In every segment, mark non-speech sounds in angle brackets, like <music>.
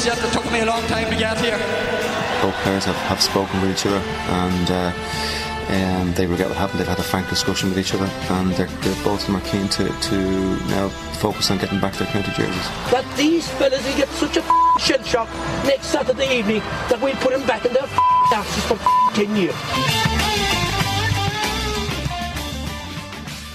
I'm yet. It took me a long time to get here. both players have, have spoken with each other and uh, um, they regret what happened. They've had a frank discussion with each other and they're, they're, both of them are keen to, to now focus on getting back their county jerseys. that these fellas will get such a shell shock next Saturday evening that we'll put them back in their asses for 10 years.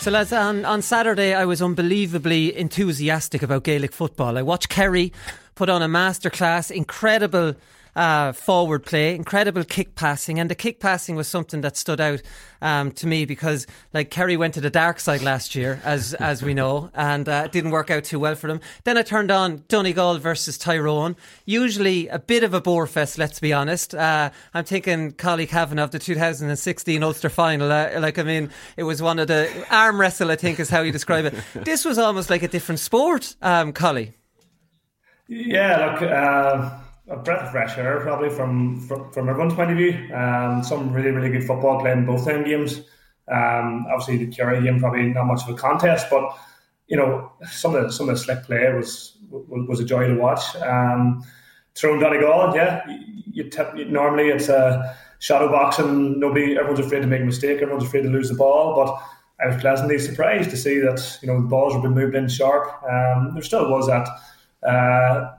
So, lads, on, on Saturday, I was unbelievably enthusiastic about Gaelic football. I watched Kerry put on a masterclass, incredible uh, forward play, incredible kick passing, and the kick passing was something that stood out um, to me because, like, Kerry went to the dark side last year, as <laughs> as we know, and uh, it didn't work out too well for them. Then I turned on Donegal versus Tyrone. Usually a bit of a bore fest, let's be honest. Uh, I'm thinking Collie Cavanagh of the 2016 Ulster final. Uh, like, I mean, it was one of the arm wrestle, I think, is how you describe it. <laughs> This was almost like a different sport, um, Collie. Yeah, look, uh, a breath of fresh air probably from, from from everyone's point of view. Um, some really really good football played in both end games. Um, obviously the Kerry game probably not much of a contest, but you know some of the, some of the slick play was was, a joy to watch. Um, Throwing Donegal, yeah, you, you, normally it's a shadow boxing. Nobody, everyone's afraid to make a mistake. Everyone's afraid to lose the ball, but. I was pleasantly surprised to see that you know the balls were being moved in sharp. Um, there still was that uh,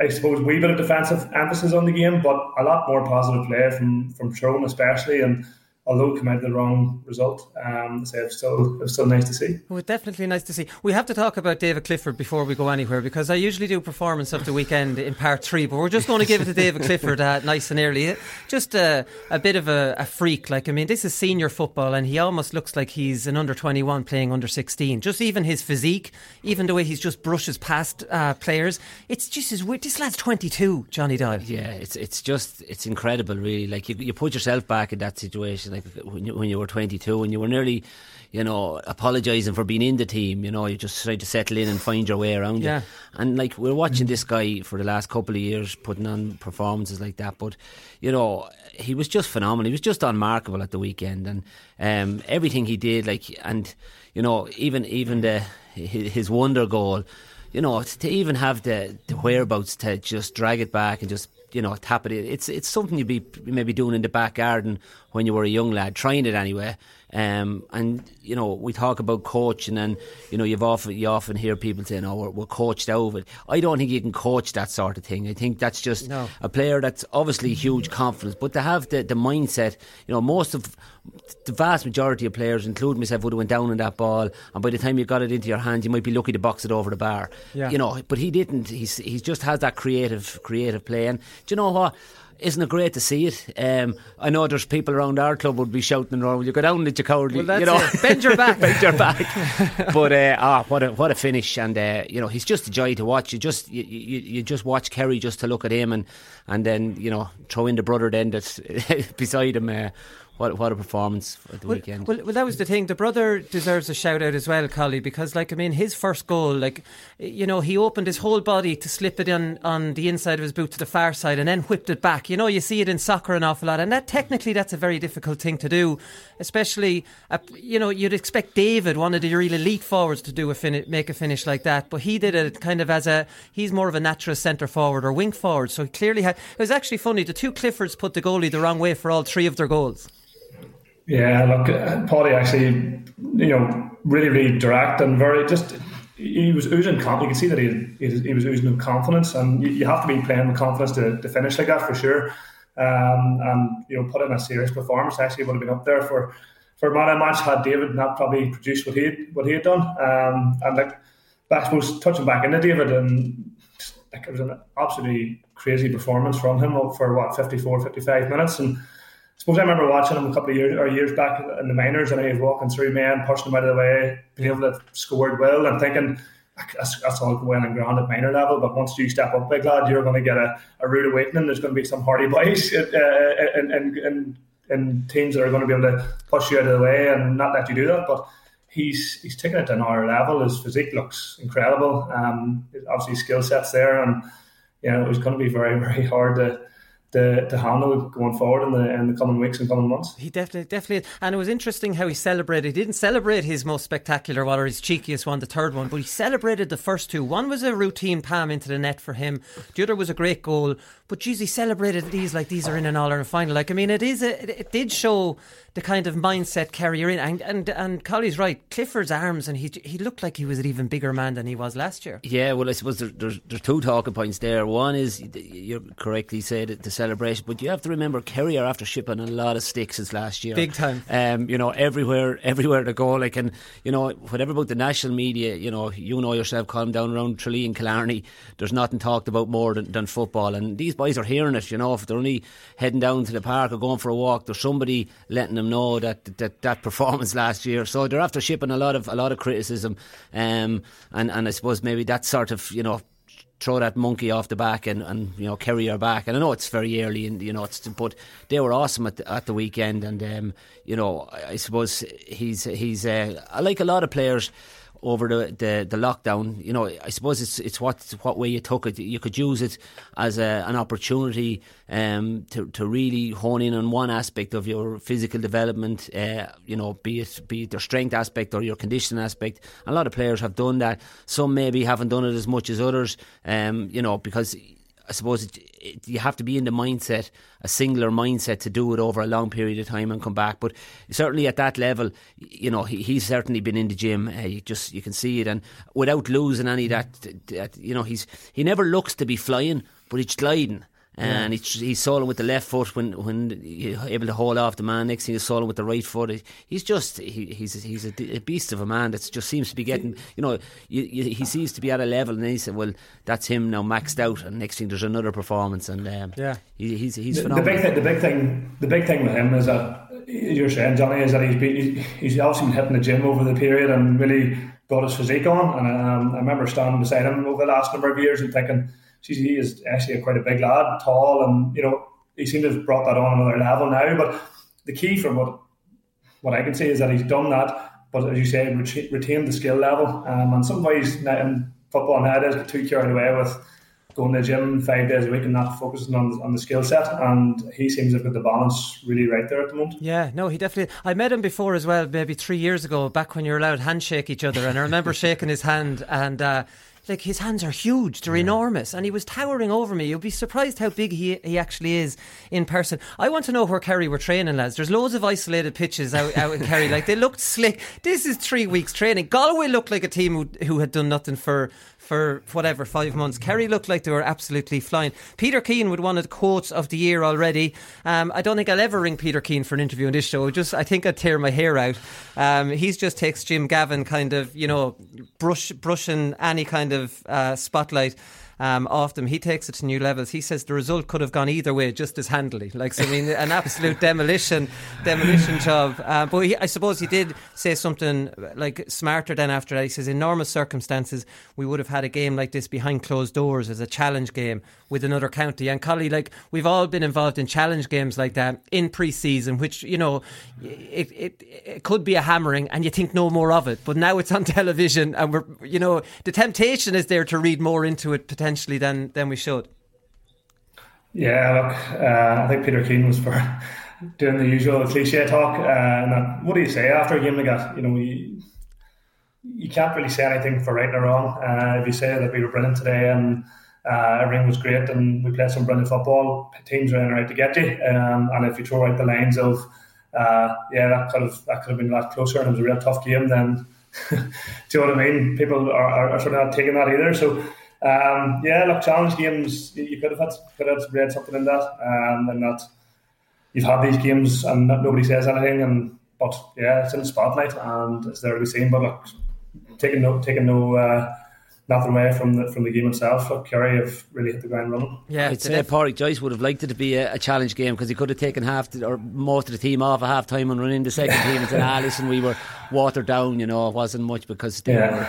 I suppose wee bit of defensive emphasis on the game, but a lot more positive play from from Tyrone especially. And although it came out the wrong result, um, so it's still it was still nice to see. Well, definitely nice to see. We have to talk about David Clifford before we go anywhere because I usually do performance of the weekend in part three, but we're just going to give it to David Clifford uh, nice and early. Just a, a bit of a, a freak. Like, I mean, this is senior football and he almost looks like he's an under 21 playing under 16. Just even his physique, even the way he's just brushes past uh, players. It's just as weird. This lad's 22, Johnny Doyle. Yeah, it's it's just it's incredible, really. Like you, you put yourself back in that situation, like when you, when you were 22 and you were nearly, you know, apologising for being in the team. You know, you just tried to settle in and find your way around Yeah. it. And like we're watching this guy for the last couple of years putting on performances like that, but you know, he was just phenomenal. He was just unmarkable at the weekend, and um, everything he did, like, and you know, even even the his, his wonder goal. You know, to even have the, the whereabouts to just drag it back and just you know tap it. It's it's something you'd be maybe doing in the back garden when you were a young lad, trying it anyway. Um, and you know, we talk about coaching, and you know, you've often you often hear people saying, "Oh, we're, we're coached over." it." I don't think you can coach that sort of thing. I think that's just No. a player that's obviously huge confidence, but to have the, the mindset, you know, most of the vast majority of players, including myself, would have went down on that ball, and by the time you got it into your hands, you might be lucky to box it over the bar. Yeah. You know, but he didn't. He's he just has that creative creative play, and do you know what? Isn't it great to see it? Um, I know there's people around our club would be shouting around, "Will you go down, did you cowardly?" Well, you know, it. Bend your back. <laughs> bend your back. but uh, ah, what a what a finish! And uh, you know, he's just a joy to watch. You just you, you, you just watch Kerry just to look at him, and and then you know throw in the brother then that's <laughs> beside him. Uh, what what a performance at the Well, weekend. well, well, that was the thing. The brother deserves a shout out as well, Collie, because, like, I mean, his first goal, like, you know, he opened his whole body to slip it in on the inside of his boot to the far side and then whipped it back. You know, you see it in soccer an awful lot, and that technically that's a very difficult thing to do, especially, uh, you know, you'd expect David, one of the real elite forwards, to do a fin- make a finish like that, but he did it kind of as a he's more of a natural centre forward or wing forward, so he clearly had. It was actually funny. The two Cliffords put the goalie the wrong way for all three of their goals. Yeah, look, Paddy actually, you know, really, really direct and very just. He was oozing confidence. You can see that he, he, was oozing confidence, and you, you, have to be playing with confidence to, to finish like that for sure. Um, and you know, put in a serious performance. Actually, would have been up there for for man of match had David not probably produced what he what he had done. Um, and like, I suppose touching back into David, and like it was an absolutely crazy performance from him for what 54, 55 minutes, and suppose I remember watching him a couple of years or years back in the minors, and he was walking through men, pushing them out of the way, being able to score well, and thinking that's, that's all well and grand at minor level. But once you step up, big lad, you're going to get a, a rude awakening. There's going to be some hardy <laughs> boys uh, and, and, and, and teams that are going to be able to push you out of the way and not let you do that. But he's he's taken it to another level. His physique looks incredible. Um, obviously, skill sets there, and you know, it was going to be very <laughs> very hard to to, to handle going forward in the in the coming weeks and coming months. He definitely definitely and it was interesting how he celebrated. He didn't celebrate his most spectacular one or his cheekiest one, the third one, but he celebrated the first two. One was a routine palm into the net for him. The other was a great goal. But geez, he celebrated these like these are in an All Ireland final. Like I mean, it is a, it, it did show the kind of mindset carrier in. And and and Collie's right. Clifford's arms, and he he looked like he was an even bigger man than he was last year. Yeah, well, I suppose there, there's there's two talking points there. One is you correctly said the celebration, but you have to remember Kerry are after shipping a lot of sticks since last year, big time. Um, you know, everywhere <laughs> everywhere to go. Like, and you know, whatever about the national media, you know, you know yourself, calm down around Tralee and Killarney. There's nothing talked about more than, than football, and these boys are hearing it. You know, if they're only heading down to the park or going for a walk, there's somebody letting them know that that, that performance <laughs> last year. So they're after shipping a lot of a lot of criticism, um, and and I suppose maybe that sort of you know throw that monkey off the back and, and you know carry her back. And I know it's very early, and you know, it's, but they were awesome at the, at the weekend. And um, you know, I suppose he's he's uh, I like a lot of players over the, the, the, lockdown. You know, I suppose it's it's what what way you took it. You could use it as a, an opportunity um, to to really hone in on one aspect of your physical development. Uh, you know, be it be it your strength aspect or your conditioning aspect. A lot of players have done that. Some maybe haven't done it as much as others. Um, you know, because I suppose it, it, you have to be in the mindset, a singular mindset, to do it over a long period of time and come back. But certainly at that level, you know, he, he's certainly been in the gym. Uh, you just you can see it, and without losing any that, that, you know, he's he never looks to be flying, but he's gliding and yeah. he's, he's soloing with the left foot when when able to hold off the man. Next thing he's soloing with the right foot. He's just he, he's he's a, a, beast of a man that just seems to be getting you know you, you, he seems to be at a level, and then he said, "Well, that's him now maxed out." And next thing there's another performance, and um, yeah, he, he's he's the, phenomenal. The big thing, the big thing, the big thing with him is that you're saying Johnny is that he's been, he's obviously been hitting the gym over the period and really got his physique on. And um, I remember standing beside him over the last number of years and thinking he is actually quite a big lad, tall, and you know he seems to have brought that on another level now. But the key from what what I can see is that he's done that, but as you say, retained the skill level. Um, and some guys in football nowadays get too carried away with going to the gym five days a week and not focusing on, on the skill set. And he seems to have got the balance really right there at the moment. Yeah, no, he definitely. I met him before as well, maybe three years ago, back when you were allowed handshake each other. And I remember <laughs> shaking his hand and. Uh, like his hands are huge, they're yeah. enormous, and he was towering over me. You'll be surprised how big he he actually is in person. I want to know where Kerry were training, lads. There's loads of isolated pitches out, out in Kerry. Like they looked slick. This is three weeks training. Galway looked like a team who, who had done nothing for for whatever five months. Kerry looked like they were absolutely flying. Peter Keane would one of the quotes of the year already. Um, I don't think I'll ever ring Peter Keane for an interview on this show. Just I think I'd tear my hair out. Um, he's just takes Jim Gavin kind of you know brush brushing any kind of uh, spotlight um, off them. He takes it to new levels. He says the result could have gone either way, just as handily. Like, so, I mean, an absolute <laughs> demolition, demolition job. Uh, but he, I suppose he did say something like smarter than after that. He says, in normal circumstances, we would have had a game like this behind closed doors as a challenge game with another county. And Collie, like we've all been involved in challenge games like that in pre-season, which you know, it, it it could be a hammering, and you think no more of it. But now it's on <laughs> television, and we're you know the temptation is there to read more into it potentially than than we should. Yeah, look, uh, I think Peter Keane was for <laughs> doing the usual cliche talk. Uh, and what do you say after a game like that? You know, you, you can't really say anything for right or wrong. Uh, if you say that we were brilliant today and uh, everything was great and we played some brilliant football, teams ran right to get you. Um, and if you throw out the lines of uh, yeah, that could have that could have been a lot closer, and it was a real tough game. Then, <laughs> do you know what I mean? People are, are, are sort of not taking that either. So, um, yeah, look, challenge games you could have had could have read something in that, um, and that you've had these games and nobody says anything, and but yeah, it's in the spotlight and it's there to be seen. But look, taking no taking no. Uh, nothing away from the from the game itself. Look, Kerry have really hit the ground running. Yeah, I'd say Pádraig Joyce would have liked it to be a, a challenge game because he could have taken half the, or most of the team off at half time and run in the second team and said, "Ah, listen, we were watered down." You know, it wasn't much because they yeah. were.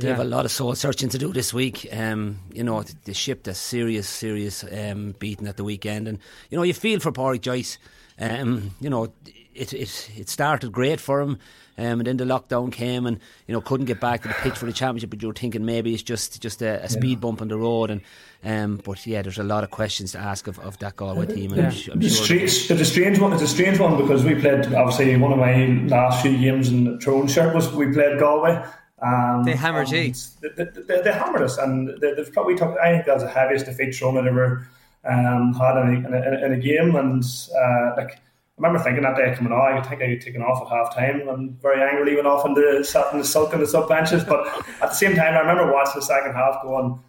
They yeah. have a lot of soul searching to do this week. Um, you know, they shipped a serious, serious um, beating at the weekend, and you know, you feel for Pádraig Joyce. Um, you know, it, it it started great for him. Um, and then the lockdown came, and you know couldn't get back to the pitch for the championship. But you were thinking maybe it's just just a, a speed yeah. bump on the road, and um, but yeah, there's a lot of questions to ask of, of that Galway team. Yeah. I'm, I'm sure it's, it's a strange one. It's a strange one because we played obviously one of my last few games in the Tyrone shirt was we played Galway. Um, they hammered G. They, they, they, hammered us, and they, have probably took. I think that's the heaviest defeat had ever um, had in a, in, a, in a, game, and uh, like I remember thinking that day coming on, I think I had taken off at half time and very angrily went off into sat in the sulk in the sub benches. But at the same time, I remember watching the second half going,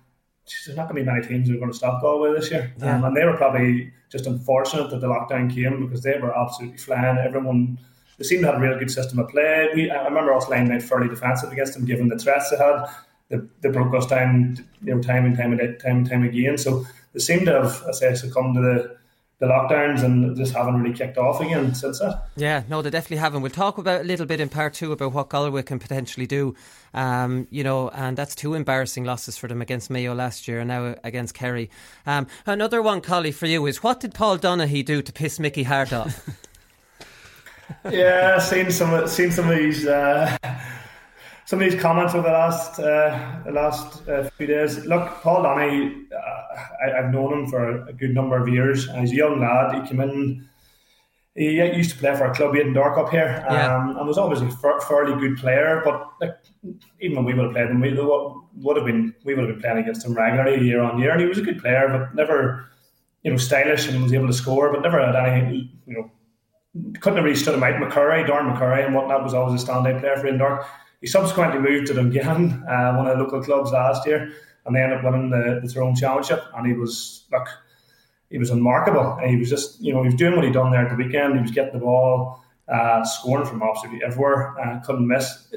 there's not going to be many teams who are going to stop Galway this year. Yeah. Um, and they were probably just unfortunate that the lockdown came because they were absolutely flying. Everyone, they seemed to have a real good system of play. We, I remember us laying out fairly defensive against them, given the threats they had. They, they broke us down, you know, time and time and time and time again. So they seem to have, as I say, succumbed to the the lockdowns and just haven't really kicked off again since that. Yeah, no, they definitely haven't. We'll talk about a little bit in part two about what Galway can potentially do. Um, you know, and that's two embarrassing losses for them against Mayo last year and now against Kerry. Um, another one, Collie, for you is what did Paul Donaghy do to piss Mickey Harte off? <laughs> yeah, seen some seen some of these. Uh, some of these comments over the last uh, the last uh, few days. Look, Paul Donaghy, uh, I, have known him for a good number of years. He's a young lad. He came in. He used to play for a club in Dark up here, um, yeah. and was obviously a fairly good player. But like, even when we would have played him, we would have been we would have been playing against him regularly year on year, and he was a good player, but never, you know, stylish and was able to score, but never had any, you know, couldn't have really stood him out. McCurry, Darren McCurry, and whatnot was always a standout player for Edendork. He subsequently moved to Dungannon, <laughs> uh, one of the local clubs last year, and they ended up winning the, the Tyrone Championship. And he was look, he was unmarkable. And he was just, you know, he was doing what he'd done there at the weekend. He was getting the ball, uh, scoring from absolutely everywhere, uh, couldn't miss.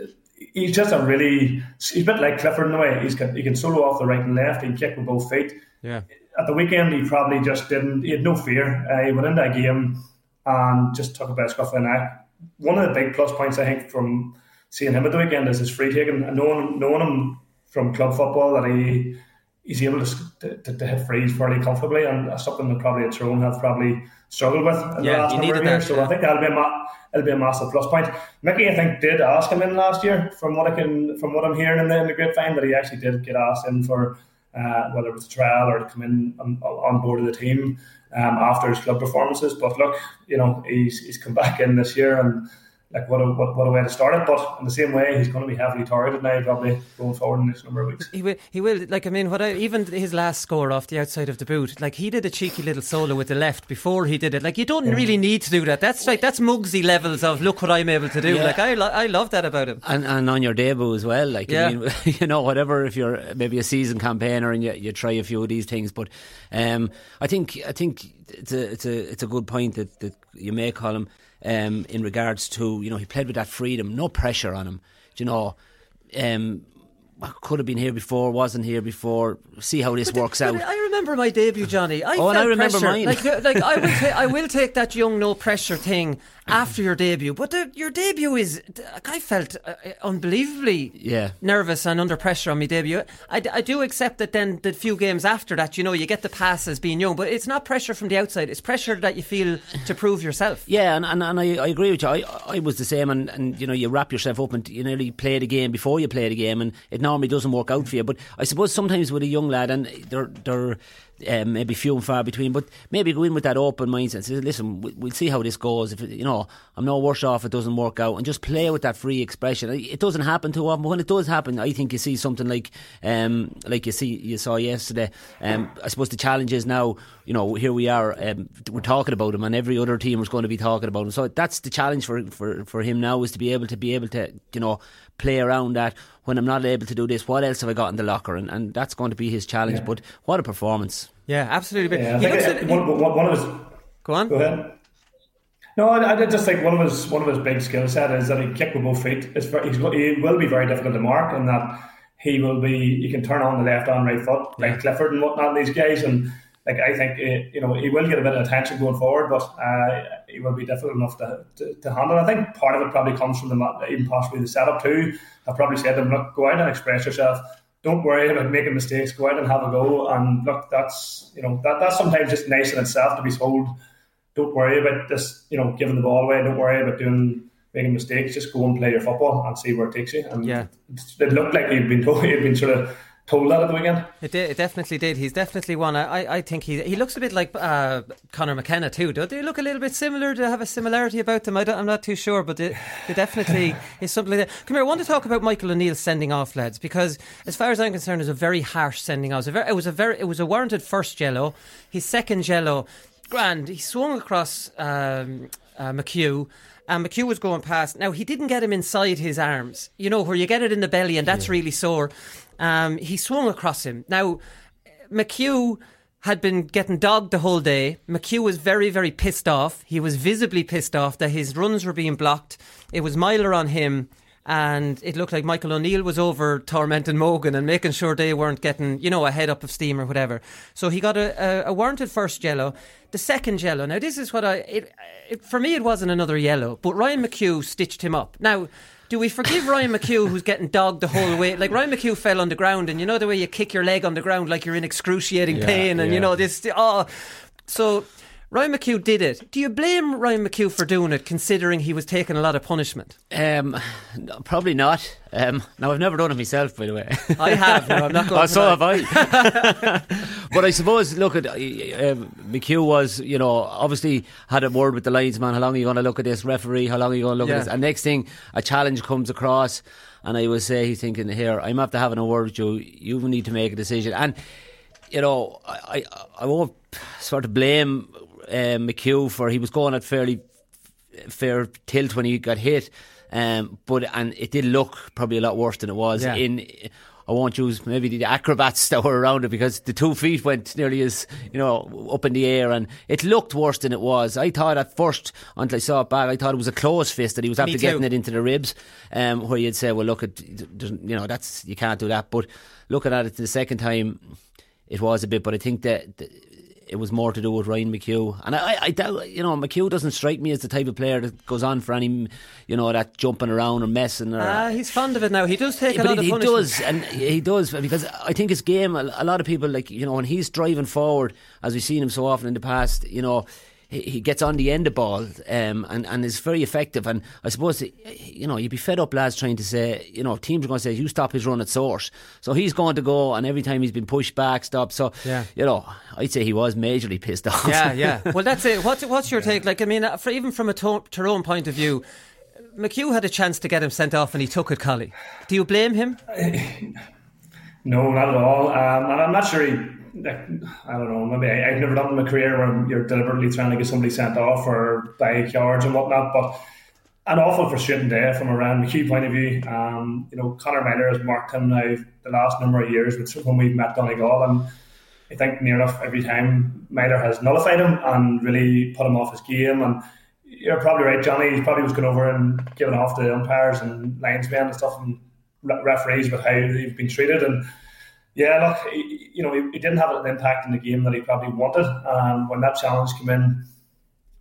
He's just a really, he's a bit like Clifford in a way. He's got, he can solo off the right and left. He can kick with both feet. Yeah. At the weekend, he probably just didn't. He had no fear. Uh, he went into that game and just talk about bit of scuff in the neck. One of the big plus points I think from seeing him at the weekend is his free taking and knowing knowing him from club football that he he's able to, to, to hit frees fairly comfortably and that's something that probably a Tyrone have probably struggled with in yeah, the last number of years. So yeah. I think that'll be a ma- it'll be a massive plus point. Mickey, I think, did ask him in last year, from what I can, from what I'm hearing in the, in the grapevine, that he actually did get asked in for uh, whether it was a trial or to come in on, on board of the team um, after his club performances. But look, you know, he's he's come back in this year and like what a, what, what a way to start it. But in the same way, he's going to be heavily targeted now, probably going forward in this number of weeks. He will. He will. Like I mean, what I, even his last score off the outside of the boot, like he did a cheeky little solo with the left before he did it. Like you don't yeah. really need to do that. That's like that's Mugsy levels of look what I'm able to do. Yeah. Like I, lo- I love that about him. And and on your debut as well. Like yeah. I mean, <laughs> you know, whatever if you're maybe a season campaigner and you, you try a few of these things, but um, I think I think it's a it's a it's a good point that, that you may call Colin um, in regards to you know he played with that freedom, no pressure on him. You know, um, could have been here before, wasn't here before. See how this but works out. I remember my debut, Johnny. I oh, and I remember pressure. mine. Like, like I will, ta- I will take that young no pressure thing after your debut. But the, your debut is, I felt uh, unbelievably yeah. nervous and under pressure on my debut. I, I do accept that then the few games after that, you know, you get the pass as being young, but it's not pressure from the outside. It's pressure that you feel to prove yourself. Yeah, and, and, and I, I agree with you. I, I was the same, and, and you know, you wrap yourself up and you nearly play the game before you play the game, and it normally doesn't work out for you. But I suppose sometimes with a young lad, and they're they're um, maybe few and far between. But maybe go in with that open mindset. And say, listen, we'll see how this goes. If you know, I'm no worse off it doesn't work out, and just play with that free expression. It doesn't happen too often, but when it does happen, I think you see something like um, like you see you saw yesterday. Um, I suppose the challenge is now. You know, here we are. Um, we're talking about him, and every other team is going to be talking about him. So that's the challenge for for for him now is to be able to be able to you know play around that when I'm not able to do this. What else have I got in the locker? And, and that's going to be his challenge. Yeah. But what a performance! Yeah, absolutely. Yeah, I one, one, of his. Go on. Go ahead. No, I, I, just think one of his one of his big skill set is that he kick with both feet. It's very, he will be very difficult to mark, and that he will be. You can turn on the left and right foot like Clifford and whatnot. These guys and like I think it, you know he will get a bit of attention going forward, but uh, he will be difficult enough to, to, to, handle. I think part of it probably comes from the even possibly the setup too. I've probably said to him, look, go out and express yourself. Don't worry about making mistakes. Go out and have a go. And look, that's you know that that's sometimes just nice in itself to be told. Don't worry about this. You know, giving the ball away. Don't worry about doing making mistakes. Just go and play your football and see where it takes you. And yeah, it looked like he'd been told, <laughs> he'd been sort of told that at the weekend. It did. It definitely did. He's definitely one. I, I think he he looks a bit like uh, Conor McKenna too. Do they look a little bit similar? Do they have a similarity about them? I am not too sure, but it, it definitely <laughs> is something like that. Come here. I want to talk about Michael O'Neill sending off lads because, as far as I'm concerned, it was a very harsh sending off. It was a very, it was a, very, it was a warranted first yellow. His second yellow, grand. He swung across um, uh, McHugh and McHugh was going past. Now he didn't get him inside his arms, you know, where you get it in the belly, and that's yeah. really sore. Um, he swung across him. Now, McHugh had been getting dogged the whole day. McHugh was very, very pissed off. He was visibly pissed off that his runs were being blocked. It was Meyler on him. And it looked like Michael O'Neill was over tormenting Mogan and making sure they weren't getting, you know, a head up of steam or whatever. So he got a, a, a warranted first yellow. The second yellow. Now, this is what I. It, it, for me, it wasn't another yellow, but Ryan McHugh stitched him up. Now, do we forgive Ryan McHugh who's getting dogged the whole way? Like Ryan McHugh fell on the ground, and you know the way you kick your leg on the ground like you're in excruciating yeah, pain, and yeah. you know this. Oh, so Ryan McHugh did it. Do you blame Ryan McHugh for doing it, considering he was taking a lot of punishment? Um, no, probably not. Um, now I've never done it myself, by the way. I have. No, I'm not <laughs> going. oh, so have I. <laughs> <laughs> but I suppose, look at uh, um, McHugh was, you know, obviously had a word with the linesman. How long are you going to look at this referee? How long are you going to look yeah. at this? And next thing, a challenge comes across, and I would say he's thinking, "Here, I'm after having a word with you. You need to make a decision." And you know, I, I, I won't sort of blame uh, McHugh for he was going at fairly fair tilt when he got hit, um, but and it did look probably a lot worse than it was yeah. in. I won't use maybe the acrobats <laughs> that were around it because the two feet went nearly as you know up in the air and it looked worse than it was. I thought at first until I saw it back, I thought it was a closed fist that he was after getting it into the ribs, um, where you'd say, well, look at you know that's you can't do that. But looking at it the second time, it was a bit. But I think that it was more to do with Ryan McHugh. And I, I doubt, you know, McHugh doesn't strike me as the type of player that goes on for any, you know, that jumping around or messing. Or, uh, he's fond of it now. He does take a lot he, of He does, and he does, because I think his game, a, a lot of people, like, you know, when he's driving forward, as we've seen him so often in the past, you know, he gets on the end of ball um, and, and is very effective. And I suppose, you know, you'd be fed up, lads, trying to say, you know, teams are going to say, you stop his run at source. So he's going to go, and every time he's been pushed back, stop. So, yeah. you know, I'd say he was majorly pissed off. Yeah, yeah. <laughs> Well, that's it. What's, what's your take? Like, I mean, for, even from a Tyrone point of view, McHugh had a chance to get him sent off and he took it, Collie. Do you blame him? <sighs> No, not at all. Um, and I'm not sure he I don't know, maybe I, have never done in my career where you're deliberately trying to get somebody sent off or by yards and whatnot, but an awful frustrating day from a Ryan McHugh point of view. Um, you know, Conor Meyler has marked him now the last number of years which when we've met Donegal, and I think near enough every time Meyler has nullified him and really put him off his game. And you're probably right, Johnny. He probably was going over and giving off the umpires and linesmen and stuff and referees with how they've been treated and yeah, look, you know, he, he, didn't have an impact in the game that he probably wanted. And when that challenge came in,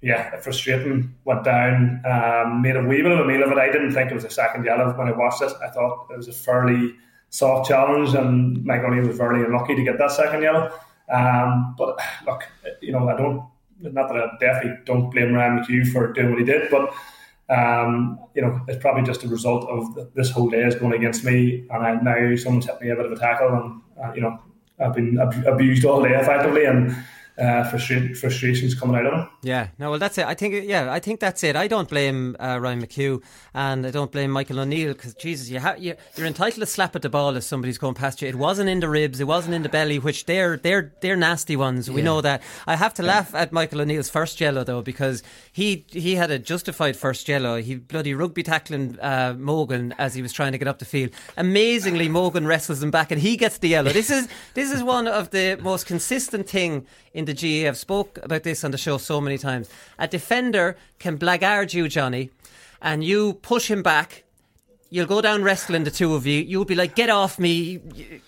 yeah, it frustrating, went down, um, made a wee bit of a meal of it. I didn't think it was a second yellow when I watched it. I thought it was a fairly soft challenge, and Mike O'Neill was very unlucky to get that second yellow. Um, but look, you know, I don't, not that I definitely don't blame Ryan McHugh for doing what he did, but um, you know, it's probably just a result of this whole day is going against me, and I, now someone's hit me a bit of a tackle, and uh, you know, have been ab- abused all day. Effectively, and uh, frustra- frustrations coming out of him. Yeah, no, well, that's it. I think, yeah, I think that's it. I don't blame uh, Ryan McHugh and I don't blame Michael O'Neill because Jesus, you ha- you, you're entitled to slap at the ball if somebody's going past you. It wasn't in the ribs, it wasn't in the belly, which they're they're they're nasty ones. We Yeah. know that. I have to laugh at Michael O'Neill's first yellow though because he he had a justified first yellow. He bloody rugby tackling uh, Mogan as he was trying to get up the field. Amazingly, Mogan wrestles him back and he gets the yellow. This is this is one of the most consistent thing in the GA. I've spoke about this on the show so many times. A defender can blackguard you, Johnny, and you push him back. You'll go down wrestling, the two of you. You'll be like, "Get off me,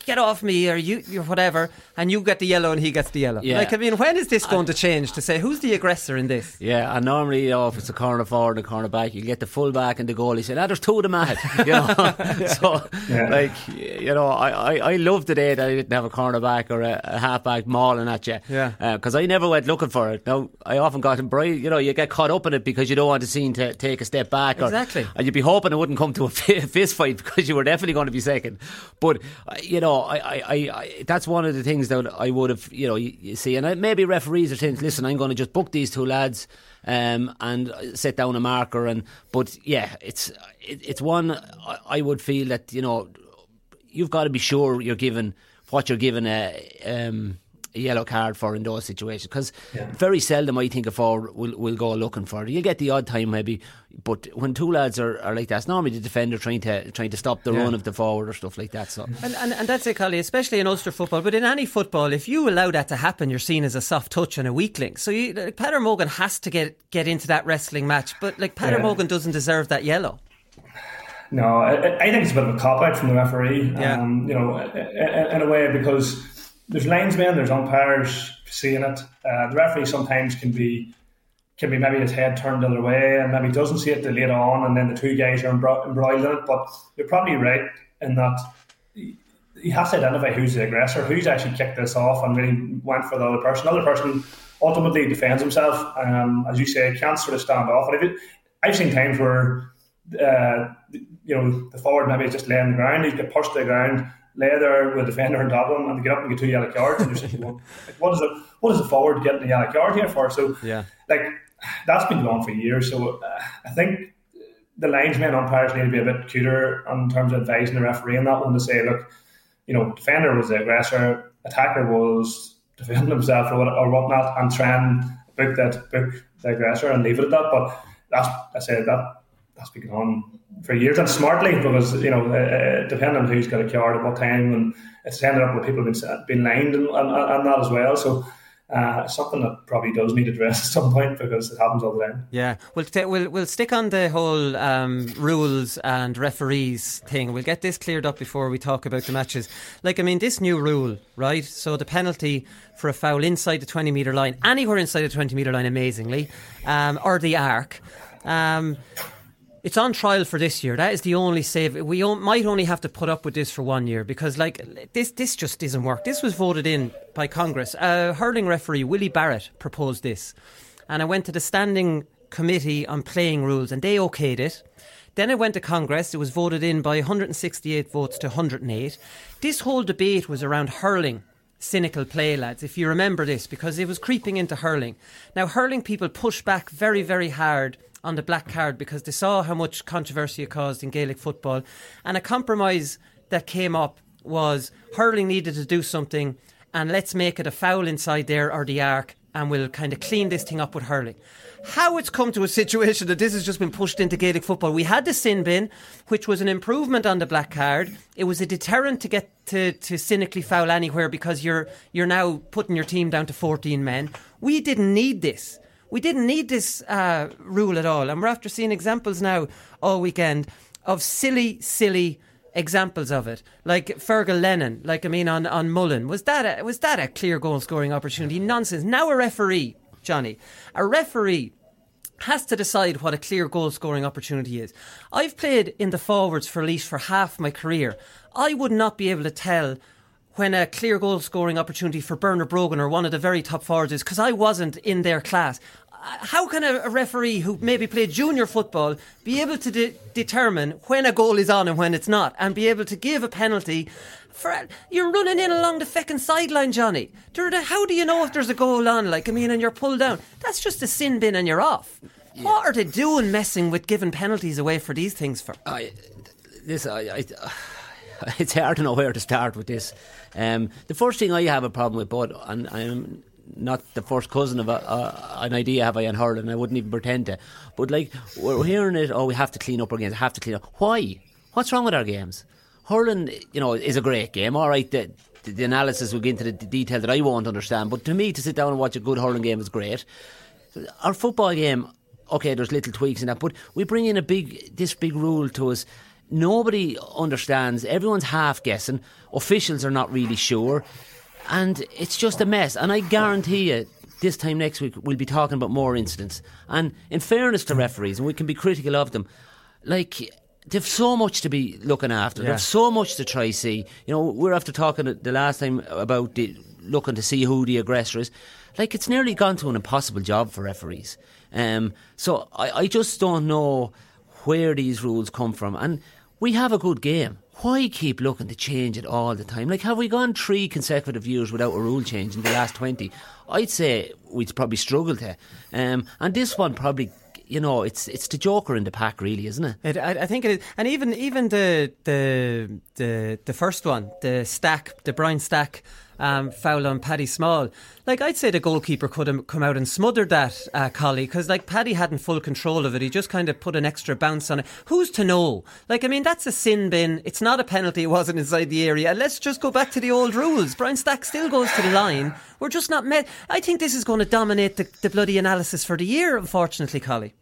get off me," or you, you whatever, and you get the yellow and he gets the yellow. Yeah. Like, I mean, when is this going to change? To say who's the aggressor in this? Yeah, and normally, you know, if it's a corner forward and a corner back, you get the full back and the goalie say, ah, there's two of them at it. <laughs> You know? so, Yeah. like, you know, I, I, I love the day that I didn't have a corner back or a, a half back mauling at you. Yeah. Because I never went looking for it. Now, I often got in you know, you get caught up in it because you don't want the scene to take a step back. Or, Exactly. And you'd be hoping it wouldn't come to a <laughs> fi- <laughs> fist fight because you were definitely going to be second. But, uh, you know, I, I, I, that's one of the things that I would have, you know, you, you see. And I, maybe referees are saying, listen, I'm going to just book these two lads um, and set down a marker. And But, yeah, it's, it, it's one I, would feel that, you know, you've got to be sure you're given what you're given a, um, a yellow card for in those situations because very seldom I think a forward will, will go looking for it. You get the odd time maybe, but when two lads are, are like that, it's normally the defender trying to trying to stop the Yeah. run of the forward or stuff like that. So And, and, and that's it, Collie, especially in Ulster football. But in any football, if you allow that to happen, you're seen as a soft touch and a weakling. So you, like, Peadar Mogan has to get get into that wrestling match. But like Peadar Yeah. Mogan doesn't deserve that yellow. No, I, I think it's a bit of a cop out from the referee. Yeah. Um, you know, in, in a way because there's linesmen, there's umpires seeing it. Uh, the referee sometimes can be can be maybe his head turned the other way and maybe doesn't see it till later on, and then the two guys are embro- embroiled in it. But you're probably right in that he has to identify who's the aggressor, who's actually kicked this off and really went for the other person. The other person ultimately defends himself, um, as you say, can't sort of stand off. And if it, I've seen times where uh, you know the forward maybe just laying on the ground, he's got pushed to the ground, lay there with the defender on top of him, and they get up and get two yellow cards. And you're going, like, what is it? What is the forward getting a yellow card here for? So Yeah. like that's been going on for years. So uh, I think the linesmen umpires need to be a bit cuter in terms of advising the referee on that one to say, look, you know, defender was the aggressor, attacker was defending himself or, what, or whatnot, and try and book that book the aggressor and leave it at that. But that's I said that that's been going on for years and smartly because you know uh, uh, depending on who's got a card at what time and it's ended up with people being been lined and, and, and that as well. So. Uh, something that probably does need address <laughs> at some point because it happens all the time. Yeah, we'll t- we'll we'll stick on the whole um, rules and referees thing. We'll get this cleared up before we talk about the matches. Like, I mean, this new rule, right? So the penalty for a foul inside the twenty meter line, anywhere inside the twenty meter line, amazingly, um, or the arc. Um, it's on trial for this year. That is the only save. We might only have to put up with this for one year because, like, this this just doesn't work. This was voted in by Congress. Uh, hurling referee Willie Barrett proposed this, and I went to the standing committee on playing rules, and they okayed it. Then it went to Congress. It was voted in by 168 votes to 108. This whole debate was around hurling cynical play, lads, if you remember this, because it was creeping into hurling. Now, hurling people pushed back very, very hard on the black card because they saw how much controversy it caused in Gaelic football. And a compromise that came up was hurling needed to do something, and let's make it a foul inside there or the arc, and we'll kind of clean this thing up with hurling. How it's come to a situation that this has just been pushed into Gaelic football. We had the sin bin, which was an improvement on the black card. It was a deterrent to get to, to cynically foul anywhere because you're you're now putting your team down to 14 men. We didn't need this. We didn't need this uh, rule at all. And we're after seeing examples now all weekend of silly, silly examples of it. Like Fergal Lennon, like I mean on, on Mullen. Was that a, was that a clear goal scoring opportunity? Nonsense. Now a referee, Johnny, a referee has to decide what a clear goal scoring opportunity is. I've played in the forwards for Laois for half my career. I would not be able to tell when a clear goal scoring opportunity for Bernard Brogan or one of the very top forwards is because I wasn't in their class. Uh, how can a, referee who maybe played junior football be able to de- determine when a goal is on and when it's not, and be able to give a penalty? For, you're running in along the feckin' sideline, Johnny. How do you know if there's a goal on? Like, I mean, and you're pulled down. That's just a sin bin and you're off. Yeah. What are they doing messing with giving penalties away for these things for? I, this, I, I, <laughs> it's hard to know where to start with this. Um, the first thing I have a problem with, but and I'm not the first cousin of a, uh, an idea have I on hurling. I wouldn't even pretend to. But like we're hearing it, oh, we have to clean up our games. Have to clean up. Why? What's wrong with our games? Hurling, you know, is a great game. All right, the, the analysis will get into the detail that I won't understand. But to me, to sit down and watch a good hurling game is great. Our football game, okay, there's little tweaks in that, but we bring in a big this big rule to us. Nobody understands. Everyone's half guessing. Officials are not really sure and it's just a mess. And I guarantee you, this time next week we'll be talking about more incidents. And in fairness to referees, and we can be critical of them, like they've so much to be looking after. Yeah. They've so much to try see. You know, we're after talking the last time about the, looking to see who the aggressor is. Like it's nearly gone to an impossible job for referees. Um, so I, I just don't know where these rules come from. And we have a good game why keep looking to change it all the time? Like, have we gone three consecutive years without a rule change in the last 20? I'd say we'd probably struggle to. Um, and this one probably you know, it's it's the joker in the pack, really, isn't it? it I, I, think it is, and even even the the the the first one, the stack, the Brian Stack um, foul on Paddy Small. Like I'd say the goalkeeper could have come out and smothered that, uh, Collie, because like Paddy hadn't full control of it. He just kind of put an extra bounce on it. Who's to know? Like I mean, that's a sin bin. It's not a penalty. It wasn't inside the area. Let's just go back to the old rules. Brian Stack still goes to the line. We're just not met. I think this is going to dominate the, the bloody analysis for the year. Unfortunately, Collie.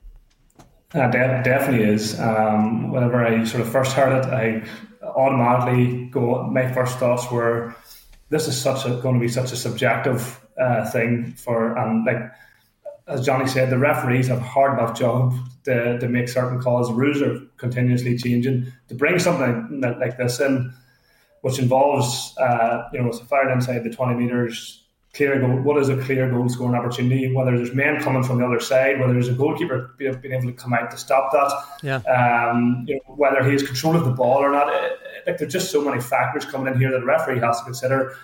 Uh, de- definitely is. Um, whenever I sort of first heard it, I automatically go. My first thoughts were this is such a going to be such a subjective uh, thing for and like as Johnny said, the referees have a hard enough job to, to make certain calls. Rules are continuously changing. To bring something like this in, which involves, uh, you know, it's a fired inside the 20 metres, clear goal. What is a clear goal scoring opportunity? Whether there's men coming from the other side, whether there's a goalkeeper being able to come out to stop that, yeah. Um, you know, whether he has control of the ball or not. It, like there's just so many factors coming in here that a referee has to consider.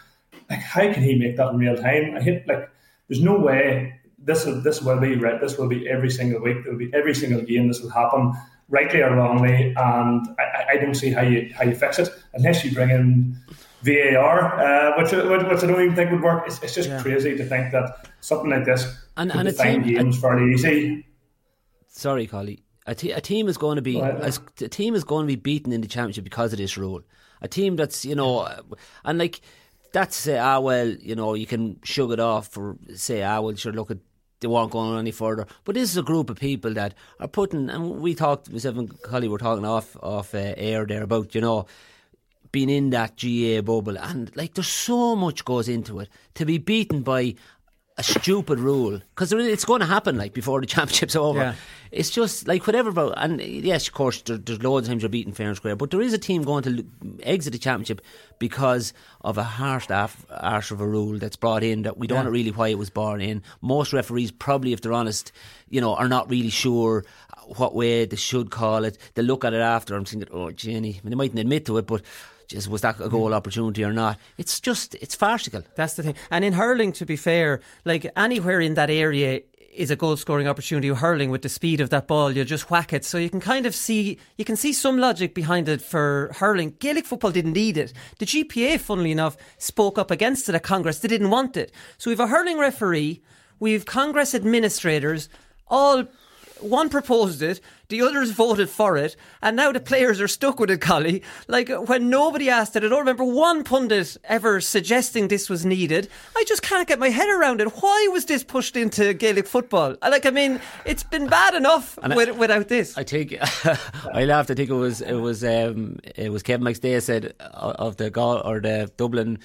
Like how can he make that in real time? I hit like there's no way this will this will be right. This will be every single week. There will be every single game. This will happen rightly or wrongly, and I, I don't see how you how you fix it unless you bring in VAR, uh, which, which, which I don't even think would work. It's, it's just yeah. crazy to think that something like this and, could and define team, games fairly easy. Sorry, Collie. A, t- a team is going to be a, a team is going to be beaten in the championship because of this rule. A team that's you know, and like that's say ah well you know you can shrug it off or say ah well sure look at they weren't going any further. But this is a group of people that are putting, and we talked, myself and Collie were talking off off uh, air there about, you know, being in that GA bubble. And like, there's so much goes into it. To be beaten by a stupid rule because it's going to happen like before the championship's <laughs> over. Yeah. It's just like whatever about and yes, of course, there, there's loads of times you're beating fair and square, but there is a team going to exit the championship because of a harsh arse of a rule that's brought in that we don't yeah. know really why it was brought in. Most referees, probably if they're honest, you know, are not really sure what way they should call it. They look at it after and think, oh, Jenny, I mean, they mightn't admit to it, but just was that a goal opportunity or not? It's just it's farcical. That's the thing. And in hurling, to be fair, like anywhere in that area is a goal scoring opportunity hurling with the speed of that ball you just whack it so you can kind of see you can see some logic behind it for hurling Gaelic football didn't need it the GPA funnily enough spoke up against it at Congress they didn't want it so we've a hurling referee we've Congress administrators all one proposed it the others voted for it, and now the players are stuck with it, Collie. Like when nobody asked it, I don't remember one pundit ever suggesting this was needed. I just can't get my head around it. Why was this pushed into Gaelic football? Like, I mean, it's been bad enough with, I, without this. I think <laughs> I laughed. I think it was it was um, it was Kevin McStay said uh, of the goal or the Dublin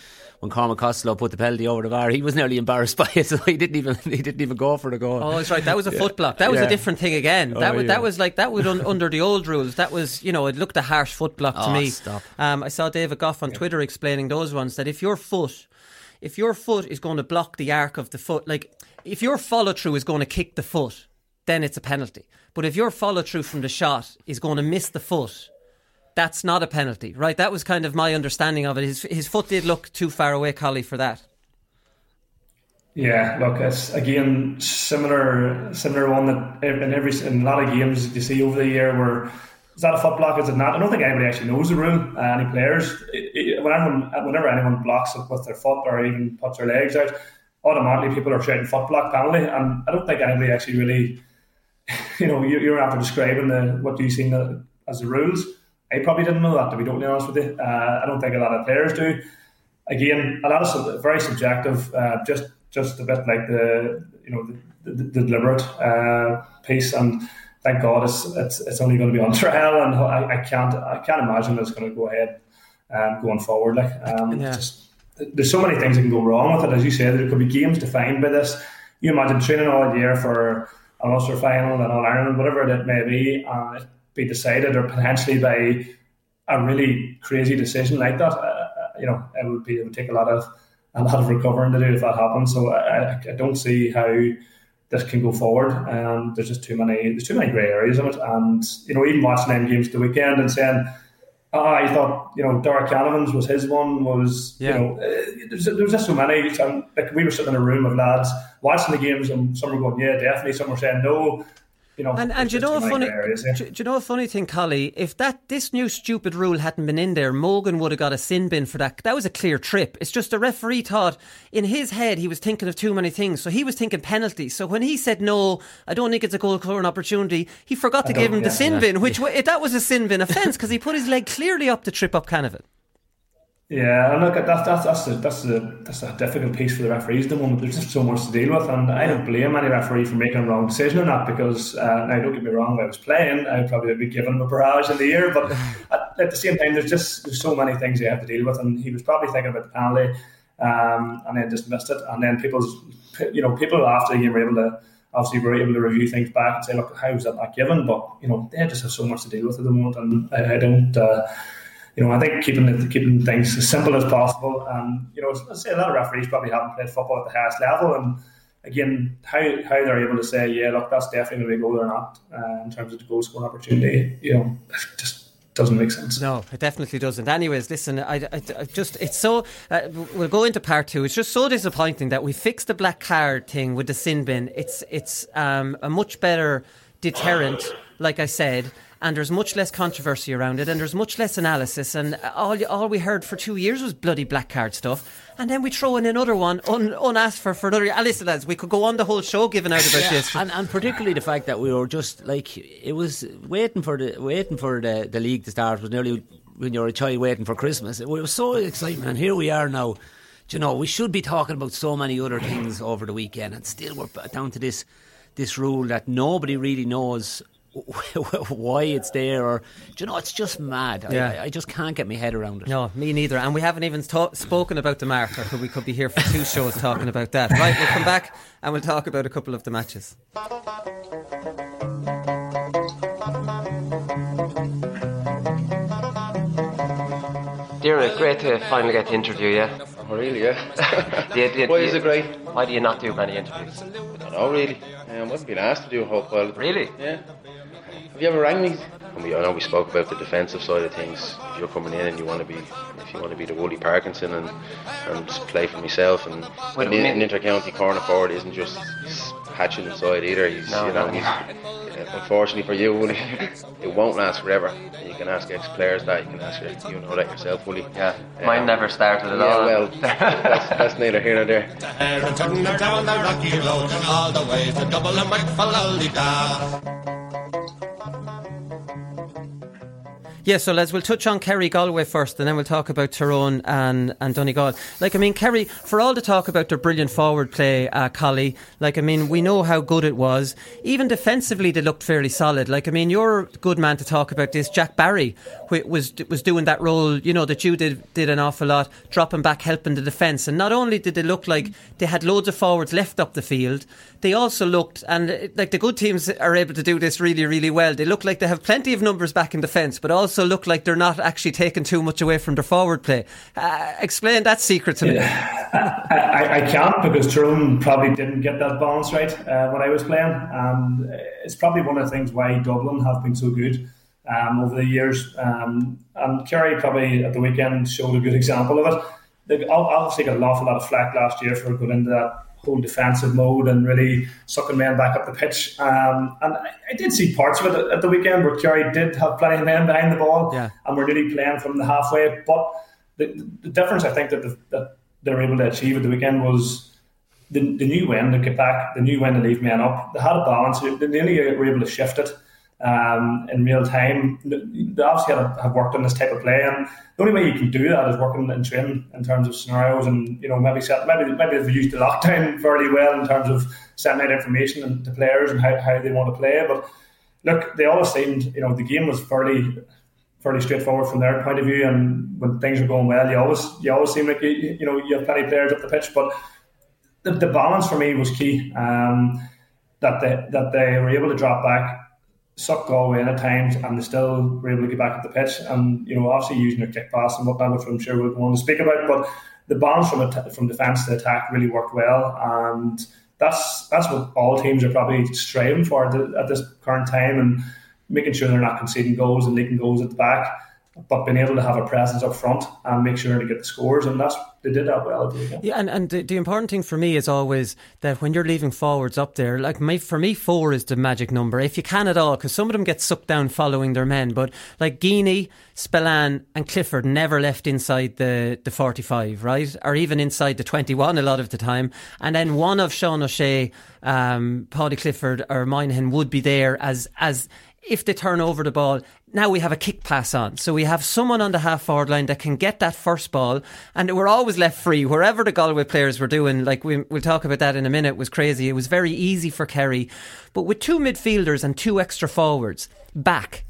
when Cormac Costello put the penalty over the bar. He was nearly embarrassed <laughs> by it, so he didn't even he didn't even go for the goal. Oh, that's right. That was a yeah. foot block. That was yeah. a different thing again. That oh, was yeah. that was like that would un, under the old rules. That was you know it looked a harsh foot block to oh, me. Stop. Um, I saw David Gough on. Twitter explaining those ones that if your foot, if your foot is going to block the arc of the foot, like if your follow through is going to kick the foot, then it's a penalty. But if your follow through from the shot is going to miss the foot, that's not a penalty, right? That was kind of my understanding of it. His his foot did look too far away, Collie, for that. Yeah, look, it's again similar similar one that in every in a lot of games you see over the year where is that a foot block? Is it not? I don't think anybody actually knows the rule. Uh, any players, it, it, whenever, whenever anyone blocks it with their foot or even puts their legs out, automatically people are shouting foot block penalty, and I don't think anybody actually really, <laughs> you know, you, you're after describing the what do you see as the rules. I probably didn't know that to be totally honest with you. Uh, I don't think a lot of players do. Again, a lot of very subjective. Uh, just just a bit like the you know the, the, the deliberate uh, piece and thank God it's, it's, it's only going to be on <laughs> trial, and I, I can't I can't imagine it's going to go ahead um, going forward. Like, um, yeah. just, there's so many things that can go wrong with it. As you said, there could be games defined by this. You imagine training all year for an Ulster final and All Ireland, whatever it may be, and it be decided or potentially by a really crazy decision like that. Uh, uh, you know, it would be it would take a lot of a lot of recovering to do if that happens. So I, I don't see how this can go forward. Um, there's just too many there's too many grey areas in it, and you know even watching them games the weekend and saying. Ah, I thought you know Darragh Canavan's was his one was yeah. you know uh, there's, there was just so many. Like we were sitting in a room of lads watching the games, and some were going yeah definitely, some were saying no, you know, and and you know a funny, areas, yeah. do, you know a funny thing, Collie? If that this new stupid rule hadn't been in there, Mogan would have got a sin bin for that. That was a clear trip. It's just the referee thought in his head he was thinking of too many things, so he was thinking penalties. So when he said no, I don't think it's a goal scoring opportunity, he forgot to give him yeah, the sin yeah. bin, which that was a sin bin offence because he put his leg clearly up to trip up Canavan. Yeah, and look, that's that's that's a, that's a that's a difficult piece for the referees at the moment. There's just so much to deal with, and I don't blame any referee for making a wrong decision or not. Because uh, now, don't get me wrong, if I was playing, I'd probably be giving him a barrage in the ear. But <laughs> at, at, the same time, there's just there's so many things you have to deal with, and he was probably thinking about the penalty, um, and then just missed it. And then people's, you know, people after the game were able to obviously were able to review things back and say, look, how was that not given? But you know, they just have so much to deal with at the moment, and I, I don't. Uh, you know, I think keeping keeping things as simple as possible. And you know, I say a lot of referees probably haven't played football at the highest level, and again, how how they're able to say, yeah, look, that's definitely a goal or not uh, in terms of the goal scoring opportunity. You know, just doesn't make sense. No, it definitely doesn't. Anyways, listen, I, I, I just it's so uh, we'll go into part two. It's just so disappointing that we fixed the black card thing with the sin bin. It's it's um, a much better deterrent, like I said and there's much less controversy around it, and there's much less analysis. And all all we heard for two years was bloody black card stuff, and then we throw in another one un, unasked for for another. And listen, lads, we could go on the whole show giving out about yeah, this, and, and particularly the fact that we were just like it was waiting for the waiting for the, the league to start was nearly when you're a child waiting for Christmas. It was so exciting, and here we are now. Do you know, we should be talking about so many other things over the weekend, and still we're down to this this rule that nobody really knows <laughs> why it's there, or do you know, it's just mad. Yeah. I, I, just can't get my head around it. No, me neither. And we haven't even ta- spoken about the Martha, so we could be here for two shows talking about that. Right, we'll come back and we'll talk about a couple of the matches. Dear, great to finally get to interview you. Oh, really? Yeah. <laughs> do you, do you, why is it great? Why do you not do many interviews? I don't know, really. Um, I wasn't being asked to do a whole pile. Really? Yeah. Have you ever rang me? And we, I know we spoke about the defensive side of things. If you're coming in and you want to be, if you want to be the Wooly Parkinson and and play for myself, and well, an, an inter-county corner forward isn't just hatching inside either. He's, no, you know, no. unfortunately for you, Wooly, <laughs> it won't last forever. You can ask ex-players that. You can ask you know that yourself, Wooly. Yeah, um, mine never started at yeah, all. Well, <laughs> that's, that's neither here nor there. down the rocky road all the way to Dublin Yeah, so Les, we'll touch on Kerry Galway first, and then we'll talk about Tyrone and, and Donegal. Like, I mean, Kerry, for all the talk about their brilliant forward play, uh, Collie, like, I mean, we know how good it was. Even defensively, they looked fairly solid. Like, I mean, you're a good man to talk about this. Jack Barry was was doing that role, you know, that you did did an awful lot, dropping back, helping the defence. And not only did they look like they had loads of forwards left up the field, they also looked, and like the good teams are able to do this really, really well. They look like they have plenty of numbers back in defence, but also also look like they're not actually taking too much away from their forward play. Uh, explain that secret to me. I, I, can't because Tyrone probably didn't get that balance right uh, when I was playing, and it's probably one of the things why Dublin have been so good um, over the years. Um, and Kerry probably at the weekend showed a good example of it. They obviously got an awful lot of flack last year for going into that whole defensive mode and really sucking men back up the pitch. Um, and I, I, did see parts of it at the weekend where Kerry did have plenty of men behind the ball yeah. and were really playing from the halfway. But the, the difference I think that, the, that they were able to achieve at the weekend was the, the new win to get back, the new win to leave men up. They had a balance. They nearly were able to shift it um, in real time. They obviously have, have worked on this type of play, and the only way you can do that is working in training in terms of scenarios, and you know maybe set, maybe maybe they've used the lockdown <laughs> fairly well in terms of sending out information to players and how, how they want to play. But look, they always seemed you know the game was fairly fairly straightforward from their point of view, and when things are going well, you always you always seem like you, you know you have plenty of players up the pitch, but the, the balance for me was key. Um, that they that they were able to drop back sucked Galway in at times and they still were able to get back at the pitch. And you know obviously using their kick pass and whatnot which I'm sure we'll on to speak about but the balance from from defence to attack really worked well. And that's that's what all teams are probably striving for at this current time and making sure they're not conceding goals and leaking goals at the back but being able to have a presence up front and make sure to get the scores, and that's they did that well. Yeah, and, and the, the, important thing for me is always that when you're leaving forwards up there, like my, for me, four is the magic number if you can at all, because some of them get sucked down following their men. But like Geaney, Spillane, and Clifford never left inside the the 45, right, or even inside the 21 a lot of the time. And then one of Sean O'Shea, um, Paudie Clifford, or Moynihan would be there as as if they turn over the ball, now we have a kick pass on. So we have someone on the half forward line that can get that first ball, and we're always left free. Wherever the Galway players were doing, like we, will talk about that in a minute, was crazy. It was very easy for Kerry. But with two midfielders and two extra forwards back,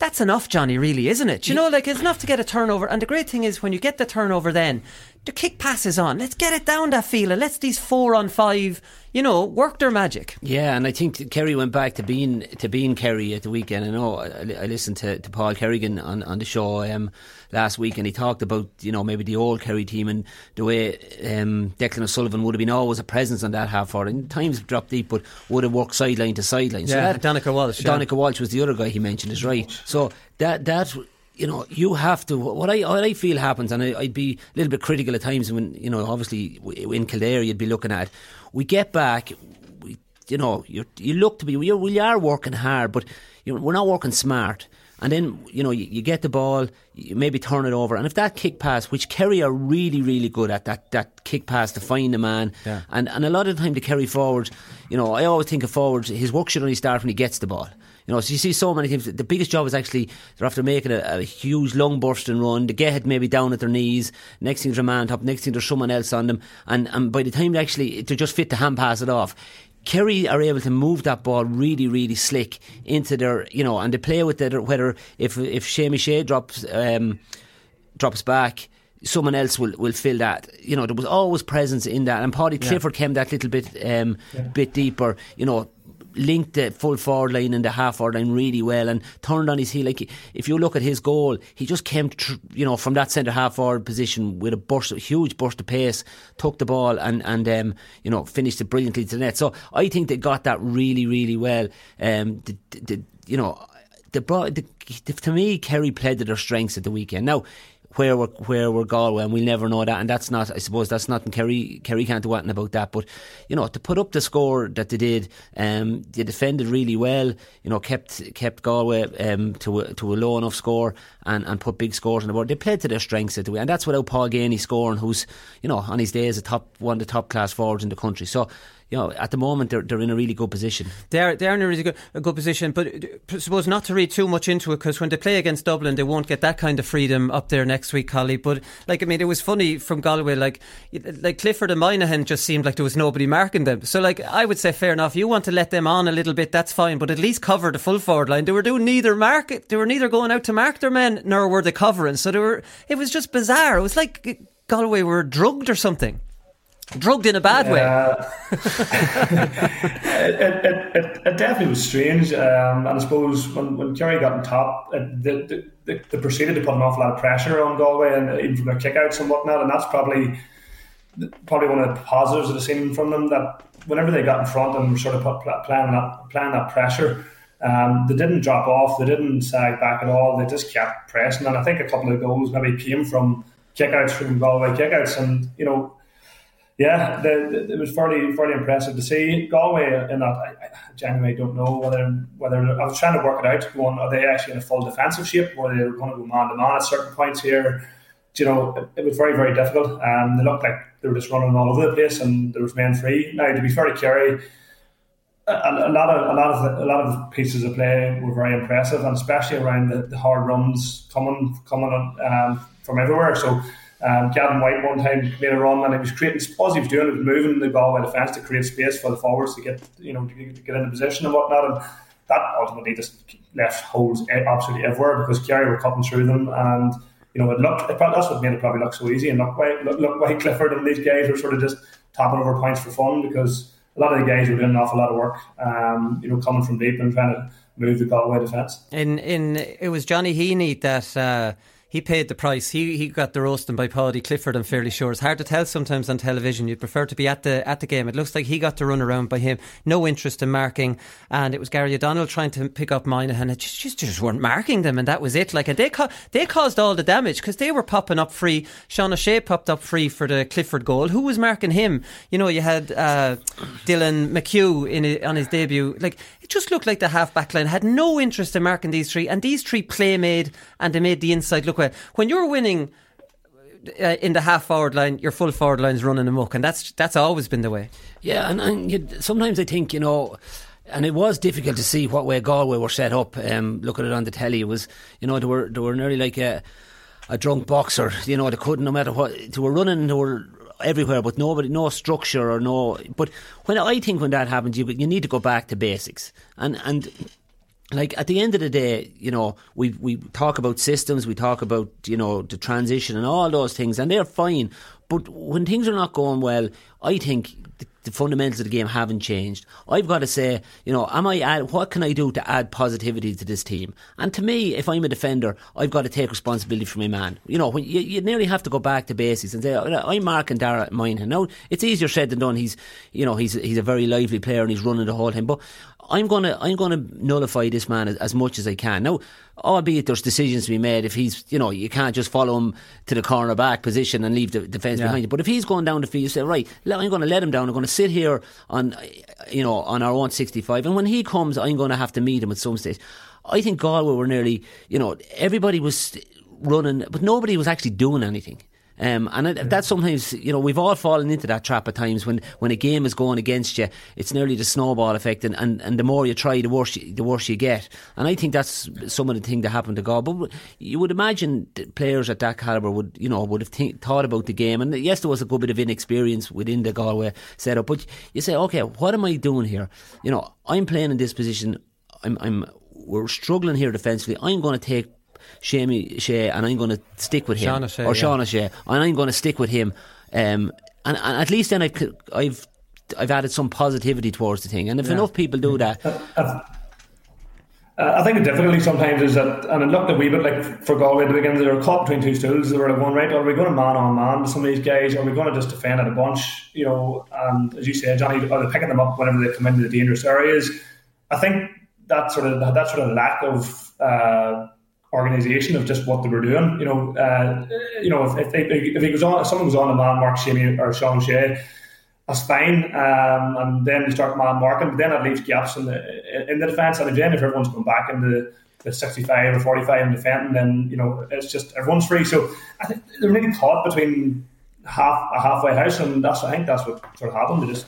that's enough, Johnny, really, isn't it? You know, like it's enough to get a turnover. And the great thing is when you get the turnover, then the kick passes on. Let's get it down that field. Let's these four on five, you know, work their magic. Yeah, and I think Kerry went back to being to being Kerry at the weekend. I know I, I listened to, to Paul Kerrigan on, on the show um, last week, and he talked about you know maybe the old Kerry team and the way um, Declan O'Sullivan would have been always a presence on that half forward. And times dropped deep, but would have worked sideline to sideline. So yeah, that, Donncha Walsh. Donncha yeah. Walsh was the other guy he mentioned. Is right. So that that you know, you have to. What I what I feel happens, and I, would be a little bit critical at times when you know, obviously in Kildare, you'd be looking at. We get back, we, you know, you you look to be we are, we are working hard, but you know, we're not working smart. And then you know you, you, get the ball, you maybe turn it over, and if that kick pass, which Kerry are really really good at, that that kick pass to find the man, yeah. and and a lot of the time to carry forward, you know, I always think of forwards, his work should only start when he gets the ball. You know, so you see so many teams. The biggest job is actually they're after making a, a huge lung bursting run. They get maybe down at their knees. Next thing there's a man top. Next thing there's someone else on them. And and by the time they actually they're just fit to hand pass it off. Kerry are able to move that ball really, really slick into their, you know, and they play with it. Whether if if Seánie Shea drops um, drops back, someone else will, will fill that. You know, there was always presence in that, and yeah. Clifford came that little bit um, yeah. bit deeper. You know, linked the full forward line and the half forward line really well and turned on his heel. Like if you look at his goal, he just came, tr- you know, from that centre half forward position with a burst, a huge burst of pace, took the ball and and um, you know finished it brilliantly to the net. So I think they got that really really well. Um, the, the, you know. The, the, the, to me, Kerry played to their strengths at the weekend. Now, where we're where we're Galway, and we'll never know that. And that's not, I suppose, that's not. And Kerry Kerry can't do anything about that. But you know, to put up the score that they did, um, they defended really well. You know, kept kept Galway um, to a, to a low enough score and, and put big scores on the board. They played to their strengths at the way, and that's without Paul Geaney scoring, who's you know on his day a top one of the top class forwards in the country. So you know, at the moment they're, they're in a really good position. They're they're in a really good, a good position, but I suppose not to read too much into it because when they play against Dublin, they won't get that kind of freedom up there next week, Collie. But like I mean, it was funny from Galway, like like Clifford and Moynihan just seemed like there was nobody marking them. So like I would say, fair enough. You want to let them on a little bit, that's fine, but at least cover the full forward line. They were doing neither mark, they were neither going out to mark their men nor were they covering. So they were. It was just bizarre. It was like Galway were drugged or something. Drugged in a bad way. <laughs> it, it, it, it, definitely was strange. Um, and I suppose when, when Kerry got on top, it, they, they, they, proceeded to put an awful lot of pressure on Galway and even from their kickouts and whatnot. And that's probably probably one of the positives that I've seen from them that whenever they got in front and were sort of put, playing, that, playing that pressure, um, they didn't drop off, they didn't sag back at all, they just kept pressing. And I think a couple of goals maybe came from kickouts from Galway kickouts. And, you know, yeah, the, the, it was fairly fairly impressive to see Galway in that. I, I genuinely don't know whether whether I was trying to work it out. Going, are they actually in a full defensive shape, or they were going to go man to man at certain points here? You know, it, it was very very difficult. Um, they looked like they were just running all over the place, and there was men free. Now, to be fair to Kerry, a, a, lot of a lot of a lot of pieces of play were very impressive, and especially around the, the hard runs coming coming um, from everywhere. So um, Gavin White one time made a run and he was creating. All he was doing it, was moving the Galway defence to create space for the forwards to get you know to, to get into position and whatnot. And that ultimately just left holes absolutely everywhere because Kerry were cutting through them and. You know, it looked. It, that's what made it probably look so easy. And look, why look, look why Clifford and these guys were sort of just topping over points for fun because a lot of the guys were doing an awful lot of work. Um, you know, coming from deep and trying to move the Galway defence. In in it was Johnny Heaney that. Uh, he paid the price. He he got the roasting by Paudie Clifford. I'm fairly sure. It's hard to tell sometimes on television. You'd prefer to be at the at the game. It looks like he got to run around by him. No interest in marking, and it was Gary O'Donnell trying to pick up Moynihan. It just, just, just weren't marking them, and that was it. Like, and they ca- they caused all the damage because they were popping up free. Sean O'Shea popped up free for the Clifford goal. Who was marking him? You know, you had uh, Dylan McHugh in on his debut. Like just looked like the half back line had no interest in marking these three, and these three play made and they made the inside look well. When you're winning uh, in the half forward line, your full forward line is running amok, and that's that's always been the way. Yeah, and, and you, sometimes I think you know. And it was difficult to see what way Galway were set up. Um, looking at it on the telly, it was you know they were they were nearly like a a drunk boxer. You know they couldn't no matter what they were running. They were everywhere, but nobody, no structure or no. But when I think when that happens, you you need to go back to basics and and like at the end of the day, you know, we we talk about systems, we talk about you know the transition and all those things, and they're fine. But when things are not going well, I think the, fundamentals of the game haven't changed. I've got to say, you know, am I add, what can I do to add positivity to this team? And to me, if I'm a defender, I've got to take responsibility for my man. You know, when you, you nearly have to go back to basics and say, oh, I'm marking Dara Moynihan. Now, it's easier said than done. He's, you know, he's he's a very lively player and he's running the whole time. But I'm gonna I'm gonna nullify this man as, as, much as I can. Now, albeit there's decisions to be made. If he's you know you can't just follow him to the corner back position and leave the defence yeah. behind you. But if he's going down the field, you say right, I'm going to let him down. I'm going to sit here on you know on our own 65, and when he comes, I'm going to have to meet him at some stage. I think Galway were nearly you know everybody was running, but nobody was actually doing anything. Um, and it, that's sometimes, you know, we've all fallen into that trap at times when, when a game is going against you. It's nearly the snowball effect, and, and, and the more you try, the worse you, the worse you get. And I think that's some of the thing that happened to God. But you would imagine players at that caliber would, you know, would have thought about the game. And yes, there was a good bit of inexperience within the Galway setup, but you say, okay, what am I doing here? You know, I'm playing in this position. I'm, I'm we're struggling here defensively. I'm going to take Seánie Shea, and I'm going to stick with him, Sean O'Shea, or Sean O'Shea, and I'm going to stick with him. Um, and, and, at least then I've, I've I've added some positivity towards the thing. And if yeah. enough people do that. Uh, uh, I think the difficulty sometimes is that, and it looked a wee bit like for Galway at the beginning, they were caught between two stools. They were going, right, are we going to man on man with some of these guys? Are we going to just defend at a bunch? You know, and as you say, Johnny, are they picking them up whenever they come into the dangerous areas? I think that sort of that sort of lack of uh, organisation of just what they were doing. You know, uh, you know, if, if, if he was on, if someone was on a man mark Seánie or Sean Shea, that's fine. Um, and then you start man marking, but then it leaves gaps in the in the defence. And again, if everyone's going back into the 65 or 45 and defending, then you know it's just everyone's free. So I think they're really caught between half a halfway house, and that's I think that's what sort of happened. They just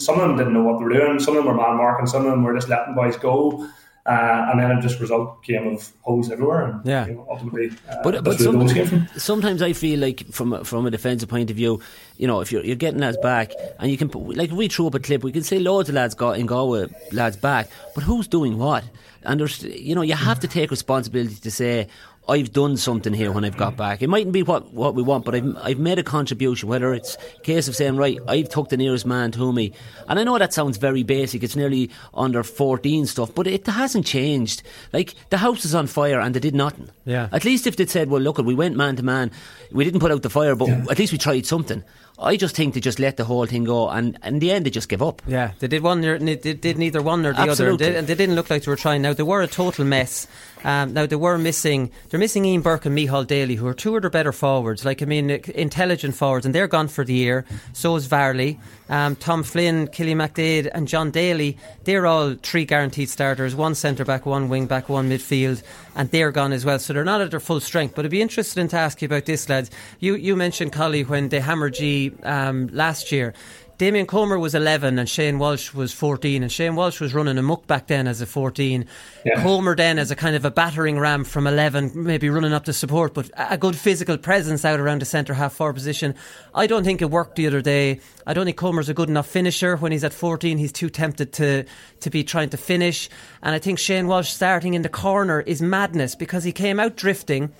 some of them didn't know what they were doing. Some of them were man marking. Some of them were just letting boys go. Uh, and then it just result came of holes everywhere. And, yeah. You know, ultimately, uh, but, but some, sometimes I feel like from from a defensive point of view, you know, if you're, you're getting lads back and you can like if we throw up a clip, we can say loads of lads got in Galway lads back, but who's doing what? And there's, you know, you have to take responsibility to say, I've done something here when I've got back. It mightn't be what, what we want, but I've, I've made a contribution, whether it's a case of saying, right, I've took the nearest man to me. And I know that sounds very basic, it's nearly under 14 stuff, but it hasn't changed. Like, the house is on fire and they did nothing. Yeah. At least if they'd said, well, look, we went man to man, we didn't put out the fire, but yeah. at least we tried something. I just think they just let the whole thing go, and in the end, they just give up. Yeah, they did one. They did neither one nor the Absolutely. other, and they, didn't look like they were trying. Now they were a total mess. Um, now they were missing. They're missing Ian Burke and Micheál Daly, who are two of their better forwards. Like I mean, intelligent forwards, and they're gone for the year. So is Varley, um, Tom Flynn, Killy McDaid, and John Daly. They're all three guaranteed starters: one centre back, one wing back, one midfield, and they're gone as well. So they're not at their full strength. But I'd be interested to ask you about this, lads. You you mentioned Collie when they hammered G um, last year. Damien Comer was 11 and Shane Walsh was 14 and Shane Walsh was running a muck back then as a 14 yeah. Comer then as a kind of a battering ram from 11 maybe running up to support but a good physical presence out around the centre half forward position. I don't think it worked the other day. I don't think Comer's a good enough finisher. When he's at 14 he's too tempted to to be trying to finish. And I think Shane Walsh starting in the corner is madness because he came out drifting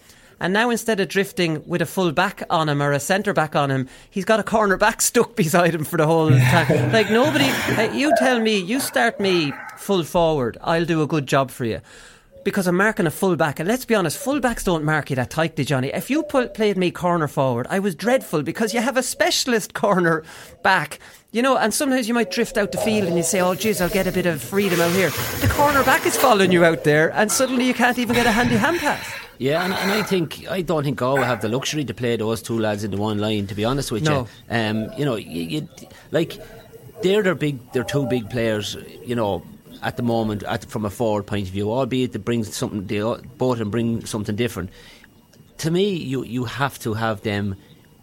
and now instead of drifting with a full back on him or a centre back on him, he's got a corner back <laughs> stuck beside him for the whole time. <laughs> like nobody, you tell me, you start me full forward, I'll do a good job for you because I'm marking a fullback. And let's be honest, fullbacks don't mark you that tightly, Johnny. If you played me corner forward, I was dreadful because you have a specialist <laughs> corner back. You know, and sometimes you might drift out the field and you say, oh, geez, I'll get a bit of freedom out here. The corner back is following you out there, and suddenly you can't even get a handy hand pass. Yeah, and, and, I think I don't think Galway have the luxury to play those two lads into one line. To be honest with no. you, um, you know, you, you, like they're their big, they're two big players. You know, at the moment, at, from a forward point of view, albeit they bring something, they both and bring something different. To me, you you have to have them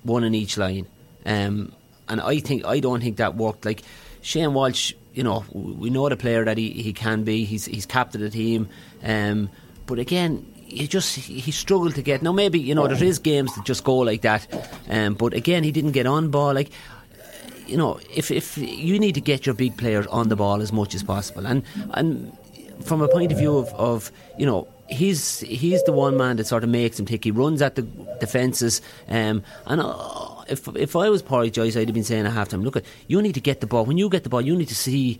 one in each line, um, and I think I don't think that worked. Like Shane Walsh, you know, we know the player that he, he can be. He's he's captain of the team, um, but again, he just he struggled to get. Now maybe you know there is games that just go like that, um, but again he didn't get on ball. Like you know, if if you need to get your big players on the ball as much as possible, and and from a point of view of, of you know he's he's the one man that sort of makes him tick. He runs at the defences, um, and. Uh, if if I was Pádraig Joyce, I'd have been saying at halftime, look, at you need to get the ball. When you get the ball, you need to see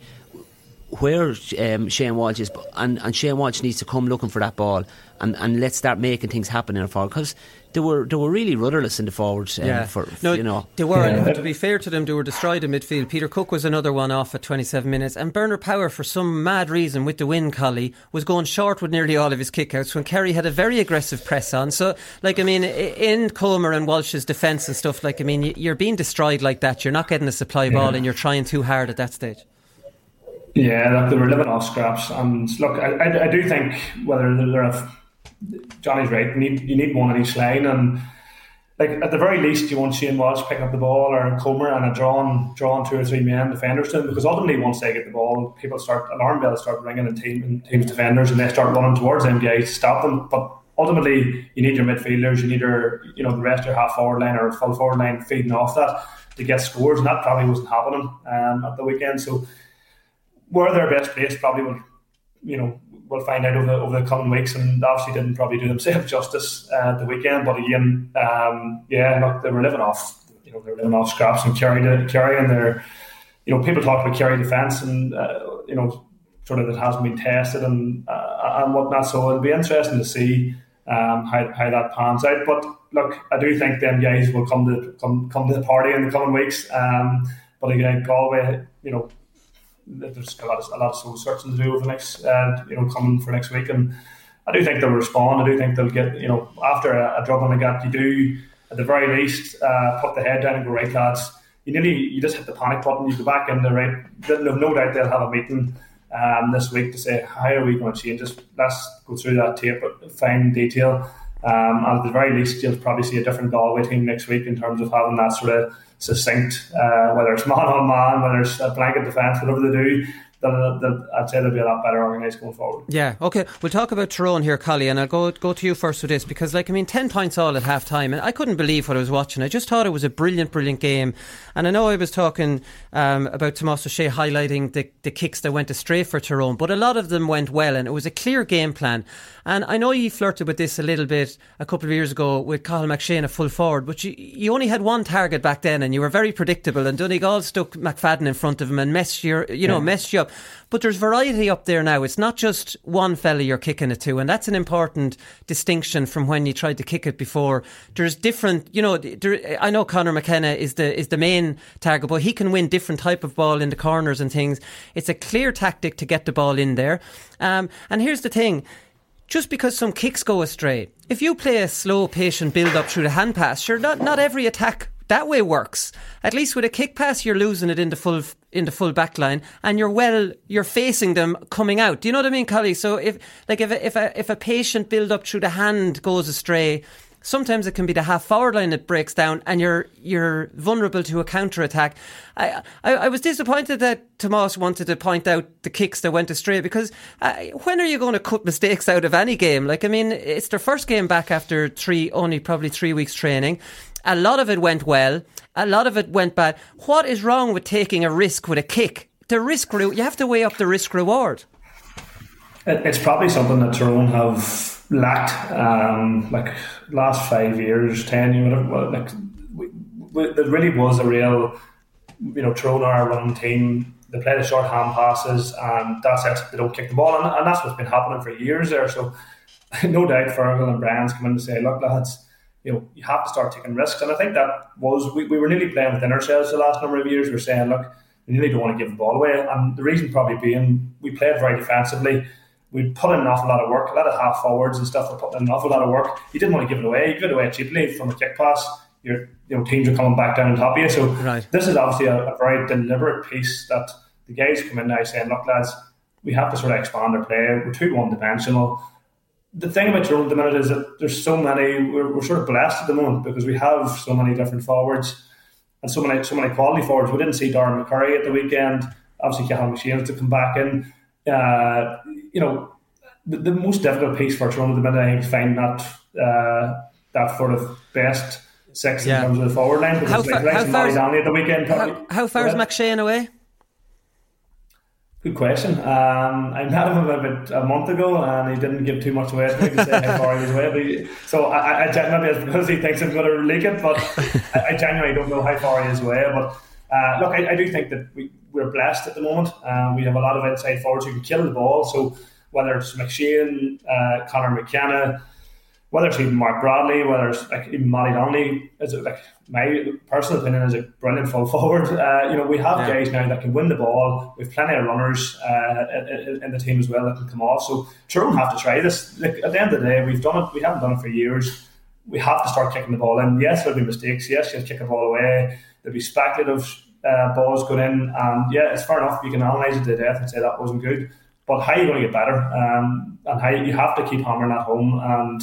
where um, Shane Walsh is, and, and Shane Walsh needs to come looking for that ball, and, and let's start making things happen in the forward because they were they were really rudderless in the forwards. Um, yeah, for, no, you know they were. Yeah. To be fair to them, they were destroyed in midfield. Peter Cooke was another one off at 27 minutes, and Bernard Power, for some mad reason, with the win, Collie was going short with nearly all of his kickouts when Kerry had a very aggressive press on. So, like I mean, in Comer and Walsh's defence and stuff, like I mean, you're being destroyed like that. You're not getting a supply yeah. ball, and you're trying too hard at that stage. Yeah, look, they were living off scraps, and look, I, I, I do think whether they're Johnny's right. You need you need one on each line, and like at the very least, you want Shane Walsh picking up the ball or Comer and a drawn drawn two or three men defenders to because ultimately once they get the ball, people start alarm bells start ringing and team teams defenders and they start running towards them guys to stop them. But ultimately, you need your midfielders, you need your you know the rest of your half forward line or full forward line feeding off that to get scores, and that probably wasn't happening um, at the weekend. So where their best place probably will, you know, we'll find out over the, over the coming weeks, and obviously didn't probably do themselves <laughs> justice uh, the weekend. But again, um, yeah, look, they were living off, you know, they were living off scraps and Kerry, and their, you know, people talk about Kerry defence, and uh, you know, sort of it hasn't been tested and uh, and whatnot. So it'll be interesting to see um, how how that pans out. But look, I do think them guys will come to come come to the party in the coming weeks. Um, but again, Galway, you know, there's a lot of a lot of soul searching to do over the next uh, you know coming for next week, and I do think they'll respond. I do think they'll get you know after a, a drubbing like that, you do at the very least uh, put the head down and go right, lads. You nearly you just hit the panic button. You go back in the right. No doubt they'll have a meeting um, this week to say how are we going to change this. Let's go through that tape, but fine detail. Um, and at the very least, you'll probably see a different Galway team next week in terms of having that sort of succinct, uh, whether it's <laughs> man on man, whether it's a blanket defence, whatever they do, that, I'd say they'll be a lot better organised going forward. Yeah, okay. We'll talk about Tyrone here, Collie, and I'll go go to you first with this because, like, I mean, 10 points all at half time, and I couldn't believe what I was watching. I just thought it was a brilliant, brilliant game. And I know I was talking um, about Tomás Ó Sé highlighting the, the kicks that went astray for Tyrone, but a lot of them went well, and it was a clear game plan. And I know you flirted with this a little bit a couple of years ago with Cathal McShane a full forward, but you, you only had one target back then, and you were very predictable. And Donegal stuck McFadden in front of him and messed your, you know, yeah. messed you up. But there's variety up there now. It's not just one fella you're kicking it to, and that's an important distinction from when you tried to kick it before. There's different, you know. There, I know Conor McKenna is the is the main target, but he can win different type of ball in the corners and things. It's a clear tactic to get the ball in there. Um, and here's the thing just because some kicks go astray, if you play a slow, patient build up through the hand pass, sure, not, not every attack that way works. At least with a kick pass, you're losing it in the full in the full back line, and you're well, you're facing them coming out. Do you know what I mean, Collie? So if like if a, if a, if a patient build up through the hand goes astray, Sometimes it can be the half forward line that breaks down, and you're you're vulnerable to a counter attack. I, I, I was disappointed that Tomás wanted to point out the kicks that went astray because uh, when are you going to cut mistakes out of any game? Like I mean, it's their first game back after three only probably three weeks training. A lot of it went well. A lot of it went bad. What is wrong with taking a risk with a kick? The risk, you have to weigh up the risk reward. It's probably something that Tyrone have lacked. Um, like last five years, ten years, whatever, like we, we, there really was a real, you know, Tyrone are a running team. They play the short hand passes, and that's it. They don't kick the ball, and, and that's what's been happening for years there. So, <laughs> no doubt, Fergal and Brands come in to say, "Look, lads." You know, you have to start taking risks, and I think that was we, we were nearly playing within ourselves the last number of years. We we're saying, look, we really don't want to give the ball away, and the reason probably being we played very defensively we put in an awful lot of work. A lot of half forwards and stuff were putting in an awful lot of work. You didn't want to give it away. You give it away cheaply from a kick pass. Your you know teams are coming back down on top of you. So right. this is obviously a, a, very deliberate piece that the guys come in now saying, "Look, lads, we have to sort of expand our play. We're too one dimensional." The thing about Tyrone at the minute is that there's so many. We're, we're sort of blessed at the moment because we have so many different forwards and so many so many quality forwards. We didn't see Darren McCurry at the weekend. Obviously, Cathal McShane has to come back in. Uh, you know, the, the, most difficult piece for Tyrone at the minute, I think, is finding that uh, that sort of best six yeah. in terms of the forward line. Because how, like, how far is, at the weekend. How, how far is McShane away? Good question. Um, I met him about a month ago, and he didn't give too much away to say how far he was away. But he, so I, I genuinely, it's because he thinks I'm going to leak it, but I, I, genuinely don't know how far he is away. But uh, look, I, I, do think that we, we're blessed at the moment. Um, we have a lot of inside forwards who can kill the ball. So whether it's McShane, uh, Conor McKenna, whether it's even Mark Bradley, whether it's like even Matty Donnelly, is it like my personal opinion is a brilliant full <laughs> forward. Uh, you know, we have yeah. guys now that can win the ball. We've plenty of runners uh, in, in, the team as well that can come off. So Tyrone have to try this. Like, at the end of the day, we've done it. We haven't done it for years. We have to start kicking the ball in. Yes, there'll be mistakes. Yes, you'll kick the ball away. There'll be speculative uh, balls going in, and yeah, it's fair enough. You can analyse it to death and say that wasn't good. But how are you going to get better? Um, and how you have to keep hammering at home. And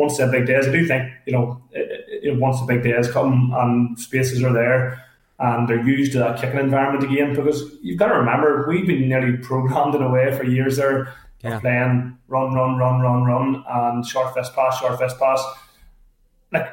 once the big days, I do think you know, it, it, once the big days come and spaces are there and they're used to that kicking environment again, because you've got to remember we've been nearly programmed in a way for years there. Yeah. Playing run, run, run, run, run, and short fist pass, short fist pass. Like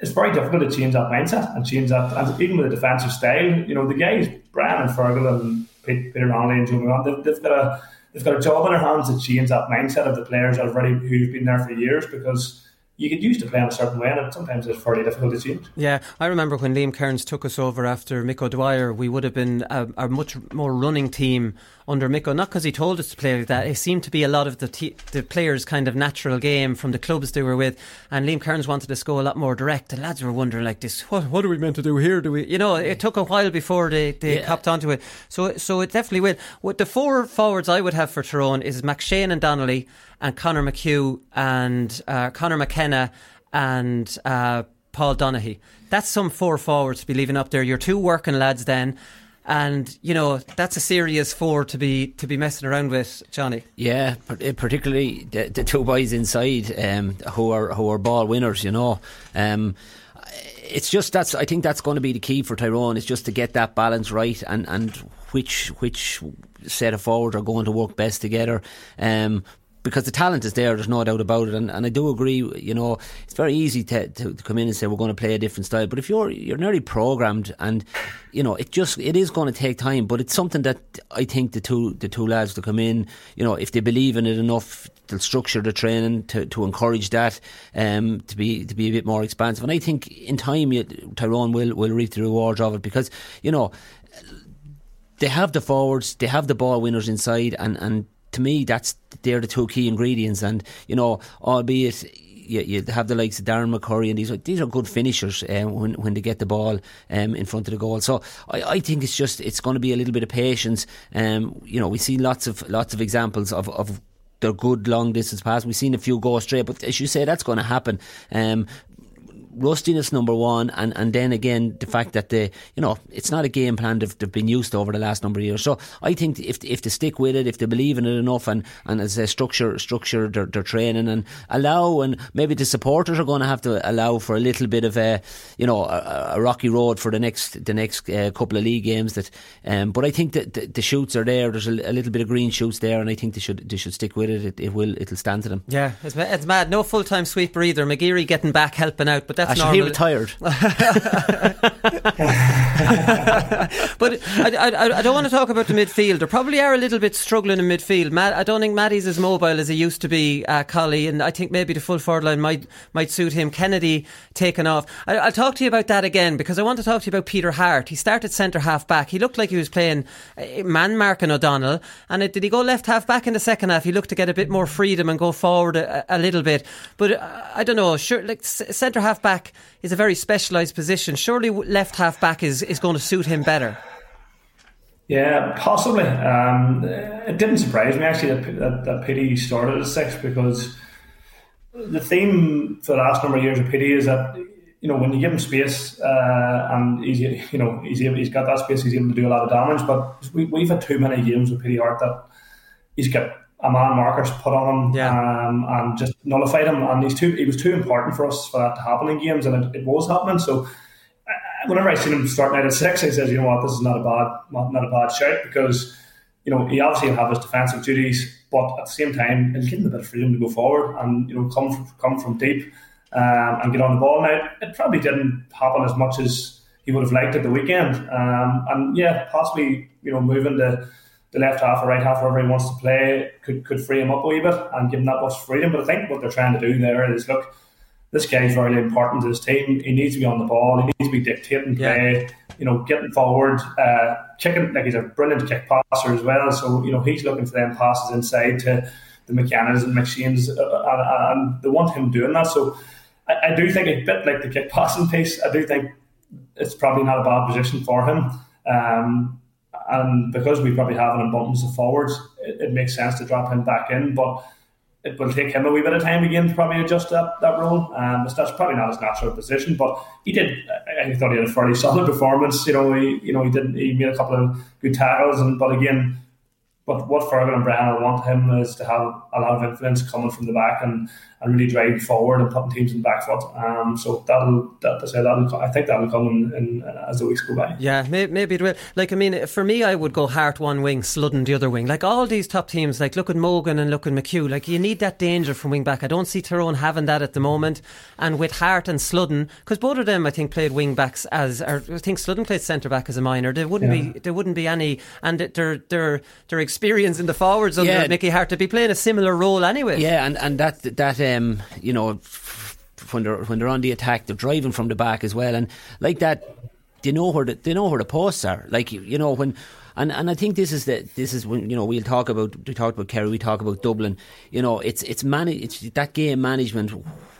it's very difficult to change that mindset and change that, and even with the defensive style, you know, the guys, Brian and Fergal and Peter Donnelly and Joe McGann, they've, they've got a they've got a job in their hands to change that mindset of the players already who've been there for years because you get used to playing a certain way, and sometimes it's fairly difficult to change. Yeah, I remember when Liam Kearns took us over after Mick O'Dwyer, we would have been a, a much more running team under Micko. Not because he told us to play like that. It seemed to be a lot of the te- the players' kind of natural game from the clubs they were with. And Liam Kearns wanted us to go a lot more direct. The lads were wondering like this: what what are we meant to do here? Do we? You know, it took a while before they they yeah. copped onto it. So so it definitely will. With the four forwards I would have for Tyrone is McShane and Donnelly and Connor McHugh and uh, Conor McKenna and. Uh, Paul Donaghy. That's some four forwards to be leaving up there. Your two working lads then. and you know that's a serious four to be to be messing around with, Johnny. Yeah, eh, particularly the, the two boys inside um, who are who are ball winners. You know. Um, it's just that's I think that's going to be the key for Tyrone is just to get that balance right and, and which which set of forward are going to work best together. Um, because the talent is there, there's no doubt about it. And, and I do agree, you know, it's very easy to, to, to, come in and say we're going to play a different style. But if you're you're nearly programmed, and you know, it just it is going to take time. But it's something that I think the two the two lads to come in, you know, if they believe in it enough, they'll structure the training to, to encourage that um, to be to be a bit more expansive. And I think in time, Tyrone will will reap the rewards of it because you know they have the forwards, they have the ball winners inside, and and to me, that's they're the two key ingredients. And you know, albeit you, you have the likes of Darren McCurry and these these are good finishers um, when when they get the ball um, in front of the goal. So I, I think it's just it's going to be a little bit of patience. Um, you know, we see lots of lots of examples of, of their good long distance pass. We've seen a few go straight, but as you say, that's going to happen. Um, rustiness number one, and, and then again the fact that they you know it's not a game plan they've, they've been used to over the last number of years. So I think if if they stick with it, if they believe in it enough, and and as a structure structure their, their training and allow, and maybe the supporters are going to have to allow for a little bit of a you know a, a rocky road for the next the next uh, couple of league games. That, um, but I think that the, the shoots are there. There's a, a, little bit of green shoots there, and I think they should they should stick with it. It, it will it'll stand to them. Yeah, it's, it's mad. No full time sweeper either. McGeary getting back helping out, but that's Actually, he retired. <laughs> but I, I, I, don't want to talk about the midfield. They probably are a little bit struggling in midfield. Matt, I don't think Maddie's as mobile as he used to be, uh, Collie, and I think maybe the full forward line might might suit him. Kennedy taken off. I, will talk to you about that again because I want to talk to you about Peter Harte. He started centre half back. He looked like he was playing uh, man marking O'Donnell, and it, did he go left half back in the second half? He looked to get a bit more freedom and go forward a, a little bit. But uh, I don't know. Sure, like centre half back is a very specialised position. Surely left half back is, is going to suit him better. Yeah, possibly. Um, it didn't surprise me actually that, that, that Petey started at six because the theme for the last number of years of Petey is that you know when you give him space uh, and he's you know he's he's got that space, he's able to do a lot of damage. But we, we've had too many games with Petey Harte that he's got a man markers put on him yeah. um, and just nullified him. And he's too he was too important for us for that to happen in games, and it, it was happening. So whenever I seen him starting out at six, I says, you know what, this is not a bad not, not a bad shout because you know he obviously will have his defensive duties, but at the same time it'll give him a bit of freedom to go forward and you know come from, come from deep um, and get on the ball. Now it probably didn't happen as much as he would have liked at the weekend, um, and yeah, possibly you know moving the the left half or right half, wherever he wants to play, could could free him up a wee bit and give him that much freedom. But I think what they're trying to do there is look, this guy's very important to his team. He needs to be on the ball. He needs to be dictating play. Yeah. You know, getting forward, uh, kicking like he's a brilliant kick passer as well. So you know he's looking for them passes inside to the McKennas and McShane's, uh, uh, and, and they want him doing that. So I, I do think a bit like the kick passing piece. I do think it's probably not a bad position for him. Um, and because we probably have an abundance of forwards, it, it, makes sense to drop him back in. But it will take him a wee bit of time again to probably adjust that, that role. Um, that's probably not his natural position, but he did. I thought he had a fairly solid performance. You know, he you know he did he made a couple of good tackles, and but again, but what Fergal and Brian want him is to have a lot of influence coming from the back and, and really driving forward and putting teams in the back foot. Um, so that'll that, say that'll I think that'll come in, in, as the weeks go by. Yeah, maybe, maybe it will. Like I mean, for me, I would go Harte one wing, Sludden the other wing. Like all these top teams, like look at Mogan and look at McHugh. Like you need that danger from wing back. I don't see Tyrone having that at the moment. And with Harte and Sludden, because both of them I think played wing backs as, or I think Sludden played centre back as a minor. There wouldn't yeah. be there wouldn't be any, and their their their experience in the forwards under yeah. Mickey Harte to be playing a similar role anyway. Yeah, and, and that that um you know when they're when they're on the attack, they're driving from the back as well, and like that, they know where the, they know where the posts are. Like you know when. And, and I think this is the this is when you know we'll talk about we talked about Kerry we talk about Dublin you know it's it's man it's that game management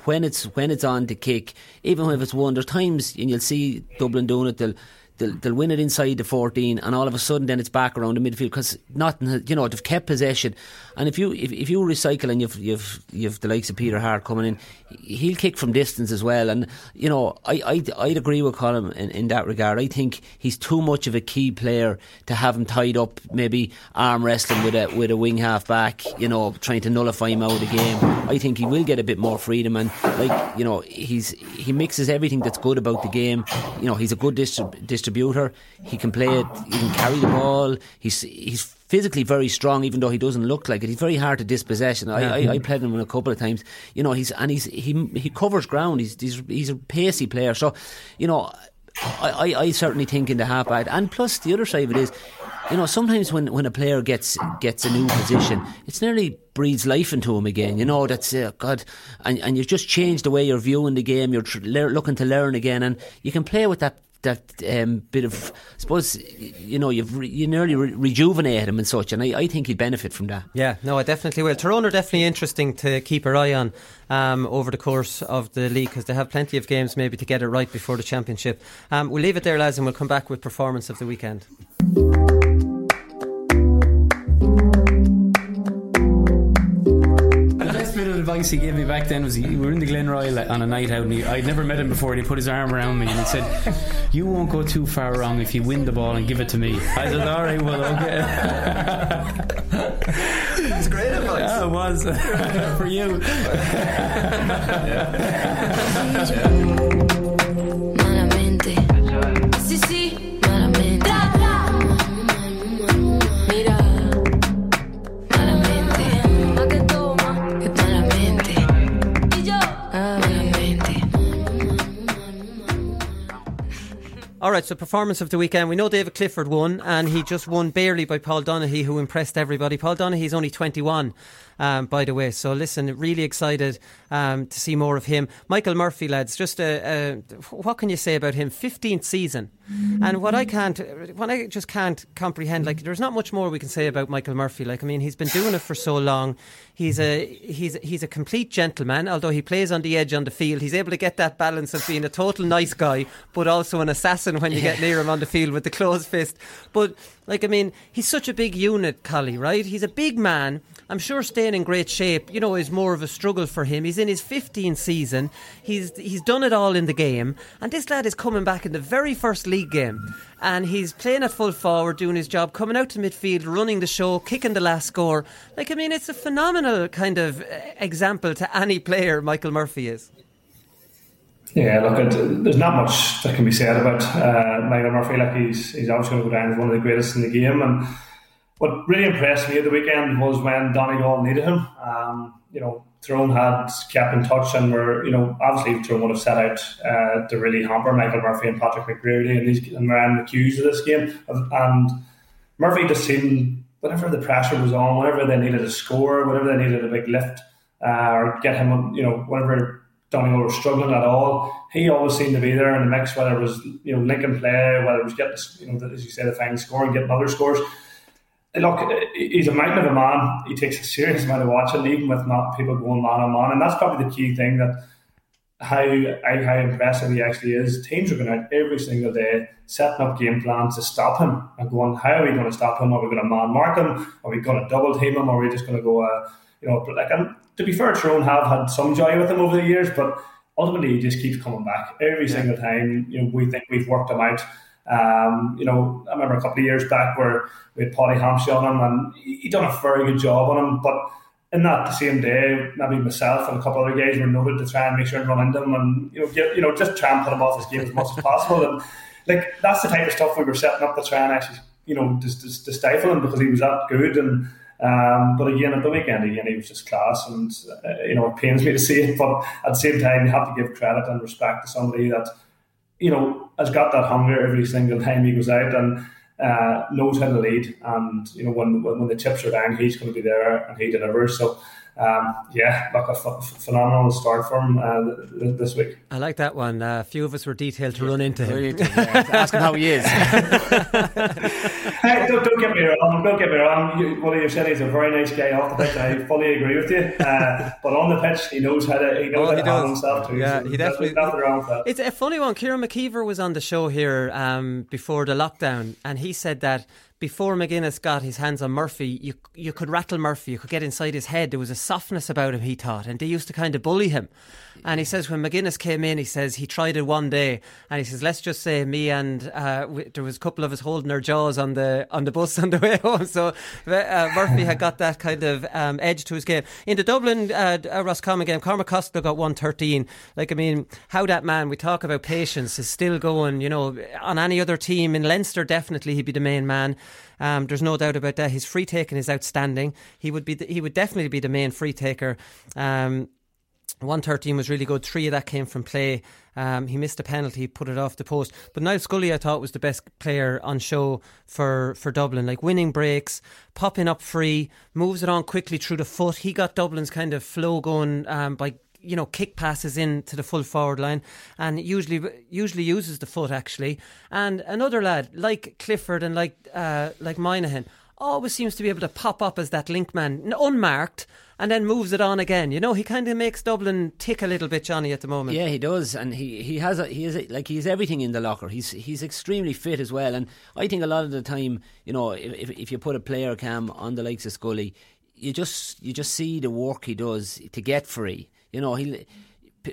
when it's when it's on to kick even if it's one there's times and you'll see Dublin doing it they'll they'll, they'll win it inside the 14 and all of a sudden then it's back around the midfield because nothing you know they've kept possession. And if you if, if you recycle and you've you've you've the likes of Peter Harte coming in he'll kick from distance as well. And you know I I'd, I'd agree with Colm in, in that regard. I think he's too much of a key player to have him tied up maybe arm wrestling with a with a wing half back you know trying to nullify him out of the game. I think he will get a bit more freedom. And like you know he's he mixes everything that's good about the game. You know he's a good distrib- distributor. He can play it. He can carry the ball. He's he's physically very strong, even though he doesn't look like it. He's very hard to dispossess. And I, I, I played him a couple of times. You know, he's and he's he he covers ground. He's he's, he's a pacey player. So, you know, I, I, I certainly think in the half back, And plus, the other side of it is, you know, sometimes when, when a player gets gets a new position, it's nearly breathes life into him again. You know, that's uh, God, and and you've just changed the way you're viewing the game. You're tr- le- looking to learn again, and you can play with that that um, bit of, I suppose, you know, you've re, you nearly re- rejuvenate him and such, and I, I think he'd benefit from that. Yeah, no, I definitely will. Tyrone are definitely interesting to keep our eye on um, over the course of the league because they have plenty of games maybe to get it right before the championship. Um, we'll leave it there, lads, and we'll come back with performance of the weekend. Advice he gave me back then was he, we were in the Glen Glenroyal on a night out and he, I'd never met him before and he put his arm around me and he said you won't go too far wrong if you win the ball and give it to me. I said alright well okay. It's great advice. Yeah it was <laughs> for you. <laughs> Malamente. <laughs> All right, so performance of the weekend. We know David Clifford won, and he just won barely by Paul Donaghy, who impressed everybody. Paul Donaghy's only 21, um, by the way. So listen, really excited um, to see more of him. Michael Murphy, lads, just uh, uh, what can you say about him? 15th season, and what I can't, what I just can't comprehend. Like, there's not much more we can say about Michael Murphy. Like, I mean, he's been doing it for so long. He's a he's he's a complete gentleman. Although he plays on the edge on the field, he's able to get that balance of being a total nice guy, but also an assassin when you get near him on the field with the closed fist. But like, I mean, he's such a big unit, Collie. Right? He's a big man. I'm sure staying in great shape, you know, is more of a struggle for him. He's in his 15th season. He's he's done it all in the game, and this lad is coming back in the very first league game, and he's playing at full forward, doing his job, coming out to midfield, running the show, kicking the last score. Like, I mean, it's a phenomenal kind of uh, example to any player. Michael Murphy is. Yeah, look, there's not much that can be said about uh, Michael Murphy. Like he's he's obviously going to go down as one of the greatest in the game. And what really impressed me at the weekend was when Donegal needed him. Um, you know, Tyrone had kept in touch and were, you know, obviously Tyrone would have set out uh, to really hamper Michael Murphy and Patrick McBrearty and these and Ryan McHughs of this game. And Murphy just seemed whenever the pressure was on, whenever they needed a score, whenever they needed a big lift, uh, or get him, you know, whenever Donegal were struggling at all, he always seemed to be there in the mix, whether it was, you know, linking play, whether it was getting, you know, as you say, the final score and getting other scores. Look, he's a mountain of a man. He takes a serious amount of watching, even with not people going man on man, and that's probably the key thing that how how impressive he actually is. Teams are going out every single day setting up game plans to stop him and going, how are we going to stop him? Are we going to man mark him? Are we going to double team him? Or are we just going to go, uh, you know, like and to be fair, Tyrone have had some joy with him over the years, but ultimately he just keeps coming back every yeah. single time. You know, we think we've worked him out. Um, you know, I remember a couple of years back where we had Paddy Hampsey on him, and he'd done a very good job on him. But in that the same day, maybe myself and a couple of other guys were noted to try and make sure and run into him, and you know, get you know, just try and put him off his game as much as possible. And like that's the type of stuff we were setting up to try and actually, you know, just to, to stifle him because he was that good. And um, but again, at the weekend, again, he was just class, and uh, you know, it pains me to see it, but at the same time, you have to give credit and respect to somebody that you know, has got that hunger every single time he goes out and uh, knows how to lead. And you know, when, when, when the chips are down, he's going to be there and he delivers. So. Um, yeah, like a phenomenal start for him uh, this week. I like that one. Uh, a few of us were detailed to run into him. yeah, ask him how he is. <laughs> <laughs> hey, don't, don't get me wrong. Don't get me wrong. You, what you said, he's a very nice guy off the pitch. I fully agree with you. Uh, but on the pitch, he knows how to. He knows Oh, how he to handle does. himself too. Yeah, so he definitely- nothing wrong with that. It's a funny one. Kieran McKeever was on the show here um, before the lockdown, and he said that before McGuinness got his hands on Murphy, you you could rattle Murphy, you could get inside his head. There was a softness about him, he thought, and they used to kind of bully him. And he says when McGuinness came in, he says he tried it one day, and he says let's just say me and uh, w- there was a couple of us holding our jaws on the on the bus <laughs> on the way home. So uh, Murphy had got that kind of um, edge to his game. In the Dublin uh, uh, Roscommon game, Cormac Costello got one thirteen. Like I mean, how that man we talk about patience is still going. You know, on any other team in Leinster, definitely he'd be the main man. Um, there's no doubt about that. His free taking is outstanding. He would be. The, he would definitely be the main free taker. Um, 113 was really good. Three of that came from play. Um, he missed a penalty, put it off the post. But Niall Scully, I thought, was the best player on show for, for Dublin. Like winning breaks, popping up free, moves it on quickly through the foot. He got Dublin's kind of flow going um, by you know kick passes in to the full forward line, and usually usually uses the foot actually. And another lad like Clifford and like uh, like Moynihan always seems to be able to pop up as that link man, unmarked, and then moves it on again. You know, he kind of makes Dublin tick a little bit, Johnny, at the moment. Yeah, he does, and he, he has a, he is a, like he's everything in the locker. He's he's extremely fit as well, and I think a lot of the time, you know, if if you put a player cam on the likes of Scully, you just you just see the work he does to get free. You know, he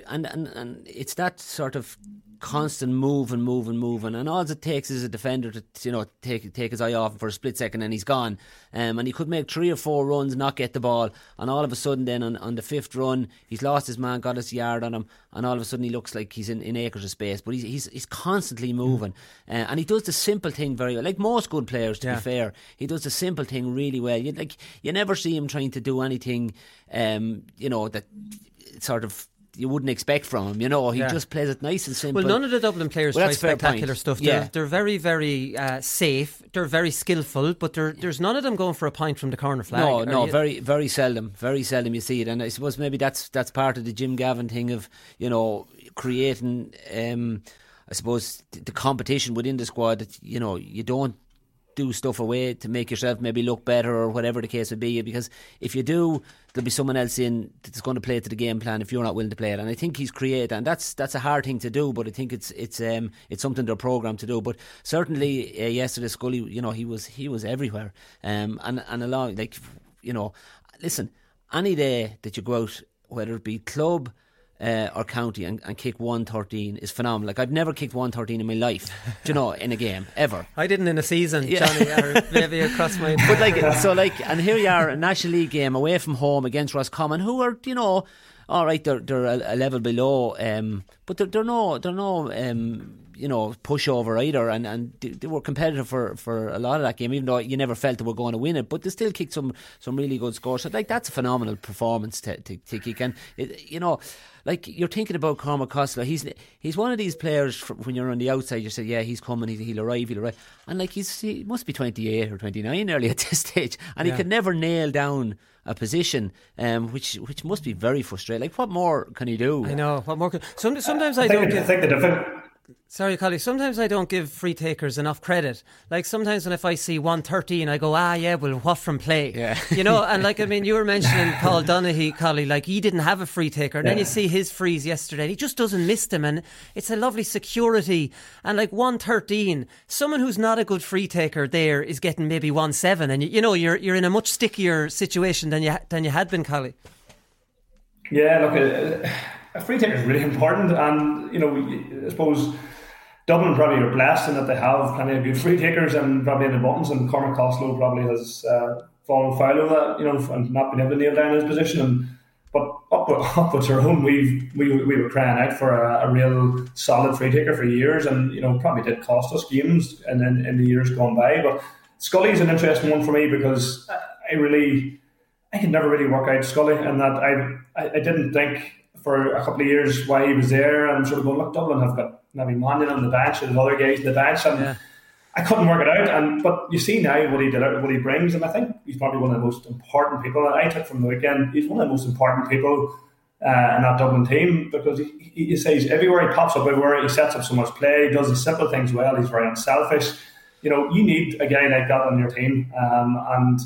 and and and it's that sort of constant move and move and move and, and all it takes is a defender to you know take take his eye off him for a split second and he's gone. Um, and he could make three or four runs not get the ball. And all of a sudden then on, on the fifth run he's lost his man got his yard on him and all of a sudden he looks like he's in, in acres of space. But he's he's, he's constantly moving. Uh, and he does the simple thing very well like most good players to Yeah. be fair. He does the simple thing really well. You like you never see him trying to do anything um, you know that sort of you wouldn't expect from him. You know, he Yeah. just plays it nice and simple. Well, none of the Dublin players Well, try spectacular point. stuff. Yeah. They're, they're very, very uh, safe. They're very skillful, but they're, there's none of them going for a point from the corner flag. No, no, you- very, very seldom, very seldom you see it, and I suppose maybe that's that's part of the Jim Gavin thing of you know creating, um, I suppose the, the competition within the squad. That, you know, you don't do stuff away to make yourself maybe look better or whatever the case would be. Because if you do, there'll be someone else in that's going to play to the game plan if you're not willing to play it. And I think he's created, and that's that's a hard thing to do. But I think it's it's um it's something they're programmed to do. But certainly uh, yesterday, Scully, you know, he was he was everywhere. Um, and and along like you know, listen, any day that you go out, whether it be club. Uh, or county and, and kick 113 is phenomenal. Like I've never kicked 113 in my life, do you know, in a game ever. <laughs> I didn't in a season, Yeah. Johnny, or maybe across my. <laughs> But like, so like, and here you are, a National League game away from home against Roscommon, who are, you know, all right, they're they're a, a level below, um, but they're, they're no, they're no, um, you know, pushover either, and and they, they were competitive for, for a lot of that game, even though you never felt they were going to win it, but they still kicked some some really good scores. So like, that's a phenomenal performance to to, to kick, and it, you know. Like you're thinking about Cormac Costello, he's he's one of these players. fr- When you're on the outside, you say, "Yeah, he's coming. He'll, he'll arrive. He'll arrive." And like he's he must be 28 or 29 early <laughs> at this stage, and Yeah. he could never nail down a position, um, which which must be very frustrating. Like, what more can he do? I know. What more? Can, some, sometimes I, I think, don't I think the difference. Sorry, Collie. Sometimes I don't give free takers enough credit. Like sometimes when if I see one thirteen, I go, ah, yeah, well, what from play? Yeah. you know. And like I <laughs> mean, you were mentioning Paul Donaghy, Collie. Like he didn't have a free taker, and then you see his frees yesterday. He just doesn't miss them, and it's a lovely security. And like one thirteen, someone who's not a good free taker there is getting maybe one seven, and you, you know you're you're in a much stickier situation than you than you had been, Collie. Yeah, look, a, free taker is really important, and you know, I suppose Dublin probably are blessed in that they have plenty of good free takers and probably in the buttons, and Cormac Costello probably has uh, fallen foul of that, you know, and not been able to nail down his position. And but up <laughs> up with our own, we we we were crying out for a, a real solid free taker for years, and you know, probably did cost us games, and then in the years gone by. But Scully's an interesting one for me because I really. I could never really work out Scully, and that I, I I didn't think for a couple of years why he was there, and sort of going, look, Dublin have got maybe Mannion on the bench, and other guys on the bench, and I couldn't work it out. And but you see now what he did, what he brings, and I think he's probably one of the most important people. that I took from the weekend, he's one of the most important people uh, in that Dublin team because he, he, he says everywhere he pops up, everywhere he sets up so much play, he does the simple things well. He's very unselfish. you know, you need a guy like that on your team, um, and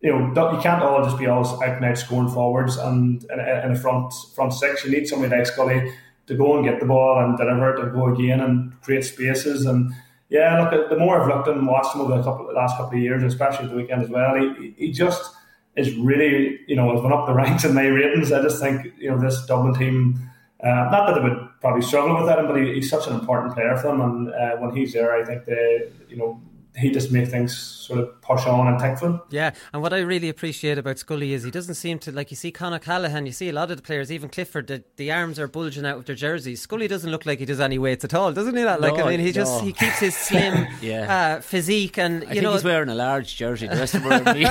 you know, you can't all just be all out and out scoring forwards and in a, front front six. You need somebody like Scully to go and get the ball and deliver it and go again and create spaces. And yeah, look, the more I've looked and watched him over the, couple, the last couple of years, especially the weekend as well, he, he just is really, you know, has went up the ranks in my ratings. I just think, you know, this Dublin team, uh, not that they would probably struggle with that, but he, he's such an important player for them. And uh, when he's there, I think they, you know, he just makes things sort of push on and take them. Yeah, and what I really appreciate about Scully is he doesn't seem to like you see Con O'Callaghan, you see a lot of the players, even Clifford, the, the arms are bulging out of their jerseys. Scully doesn't look like he does any weights at all, doesn't he? That like No, I mean, he just he keeps his slim <laughs> Yeah. uh, physique, and I you think know he's wearing a large jersey. The rest of them are me- <laughs> <laughs>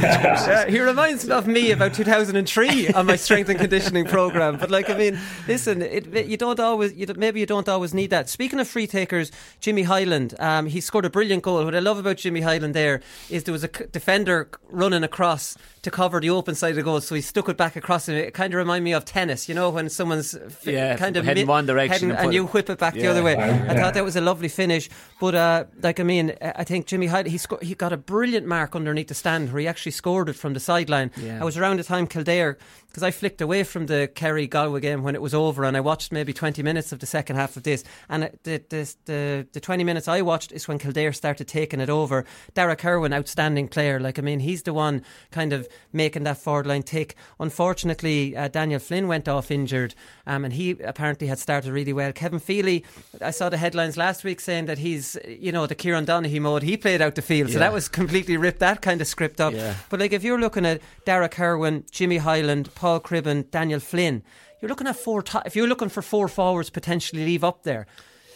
Yeah, he reminds me of me about 2003 on my strength and conditioning program. But like, I mean, listen, it, it- you don't always, you maybe you don't always need that. Speaking of free takers, Jimmy Hyland, um, he scored a brilliant goal. Oh, what I love about Jimmy Hyland there is there was a defender running across to cover the open side of the goal, so he stuck it back across. And it kind of reminded me of tennis, you know, when someone's f- Yeah, kind of heading mi- one direction heading- and and you whip it back the other way. Yeah. I thought that was a lovely finish. But uh, like, I mean, I think Jimmy Hyde he sco- he got a brilliant mark underneath the stand where he actually scored it from the sideline. Yeah. I was around the time Kildare because I flicked away from the Kerry Galway game when it was over, and I watched maybe twenty minutes of the second half of this. And it- the the the, the twenty minutes I watched is when Kildare started taking it over. Darragh Kirwan, outstanding player. Like I mean, he's the one kind of making that forward line tick. Unfortunately, uh, Daniel Flynn went off injured, um, and he apparently had started really well. Kevin Feely, I saw the headlines last week saying that he's, you know, the Kieran Donaghy mode. He played out the field, so that was completely ripped that kind of script up. Yeah. But like, if you're looking at Darragh Kirwan, Jimmy Hyland, Paul Cribbin, Daniel Flynn, you're looking at four. To- if you're looking for four forwards potentially leave up there,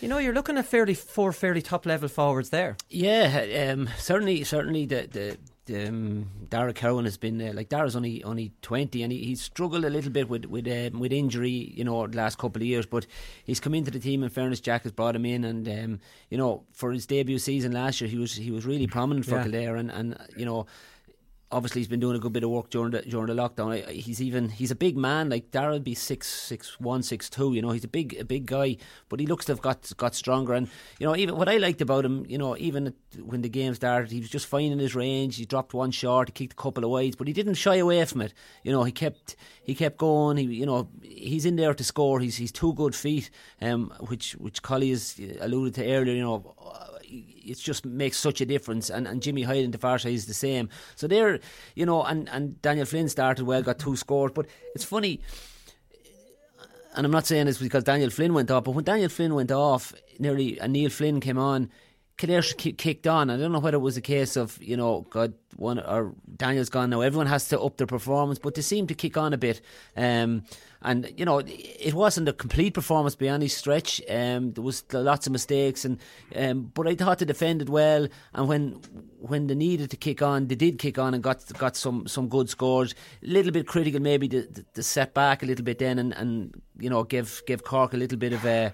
you know, you're looking at fairly four fairly top level forwards there. Yeah, um, certainly, certainly the the. Um, Dara Cowan has been uh, like Dara's only only twenty, and he, he's struggled a little bit with with um, with injury, you know, the last couple of years. But he's come into the team. In fairness, Jack has brought him in, and um, you know, for his debut season last year, he was he was really prominent for Yeah. Kildare, and and you know. Obviously, he's been doing a good bit of work during the during the lockdown. I- He's even he's a big man. Like would be six six one six two. You know, he's a big a big guy, but he looks to have got got stronger. And you know, even what I liked about him, you know, even when the game started, he was just finding his range. He dropped one short, he kicked a couple of wides, but he didn't shy away from it. You know, he kept he kept going. He you know he's in there to score. He's he's two good feet, um, which which Collie has alluded to earlier. You know, it just makes such a difference. And, and Jimmy Hyde and far is the same. So they're, you know, and, and Daniel Flynn started well, got two scores. But it's funny, and I'm not saying this because Daniel Flynn went off, but when Daniel Flynn went off, nearly, and Neil Flynn came on, Kildare kicked on. I don't know whether it was a case of, you know, God, one or Daniel's gone now. Everyone has to up their performance, but they seem to kick on a bit. Um, and you know, it wasn't a complete performance by any stretch. Um, there was lots of mistakes, and um, but I thought they defended well. And when when they needed to kick on, they did kick on and got got some some good scores. A little bit critical, maybe to set back a little bit then, and, and you know, give give Cork a little bit of a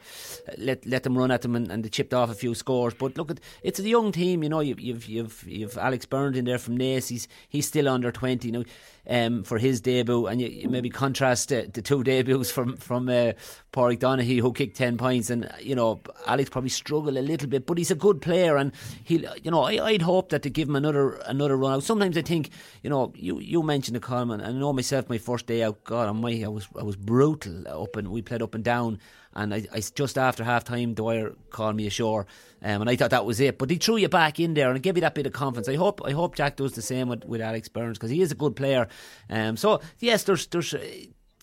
let let them run at them, and, and they chipped off a few scores. But look, at it's a young team. You know, you've you've you've, you've Alex Burns in there from Naas. He's he's still under twenty. You know, um, for his debut, and you, you maybe contrast uh, the two <laughs> debuts from from uh, Porrick Donaghy, who kicked ten points, and you know Alex probably struggled a little bit, but he's a good player, and he, you know, I, I'd hope that to give him another another run out. Sometimes I think, you know, you you mentioned the Coleman, and I know myself, my first day out, God, on my, I was I was brutal up and we played up and down. And I, I just after half time, Dwyer called me ashore, um, and I thought that was it. But he threw you back in there and gave you that bit of confidence. I hope I hope Jack does the same with, with Alex Burns because he is a good player. Um, so yes, there's there's.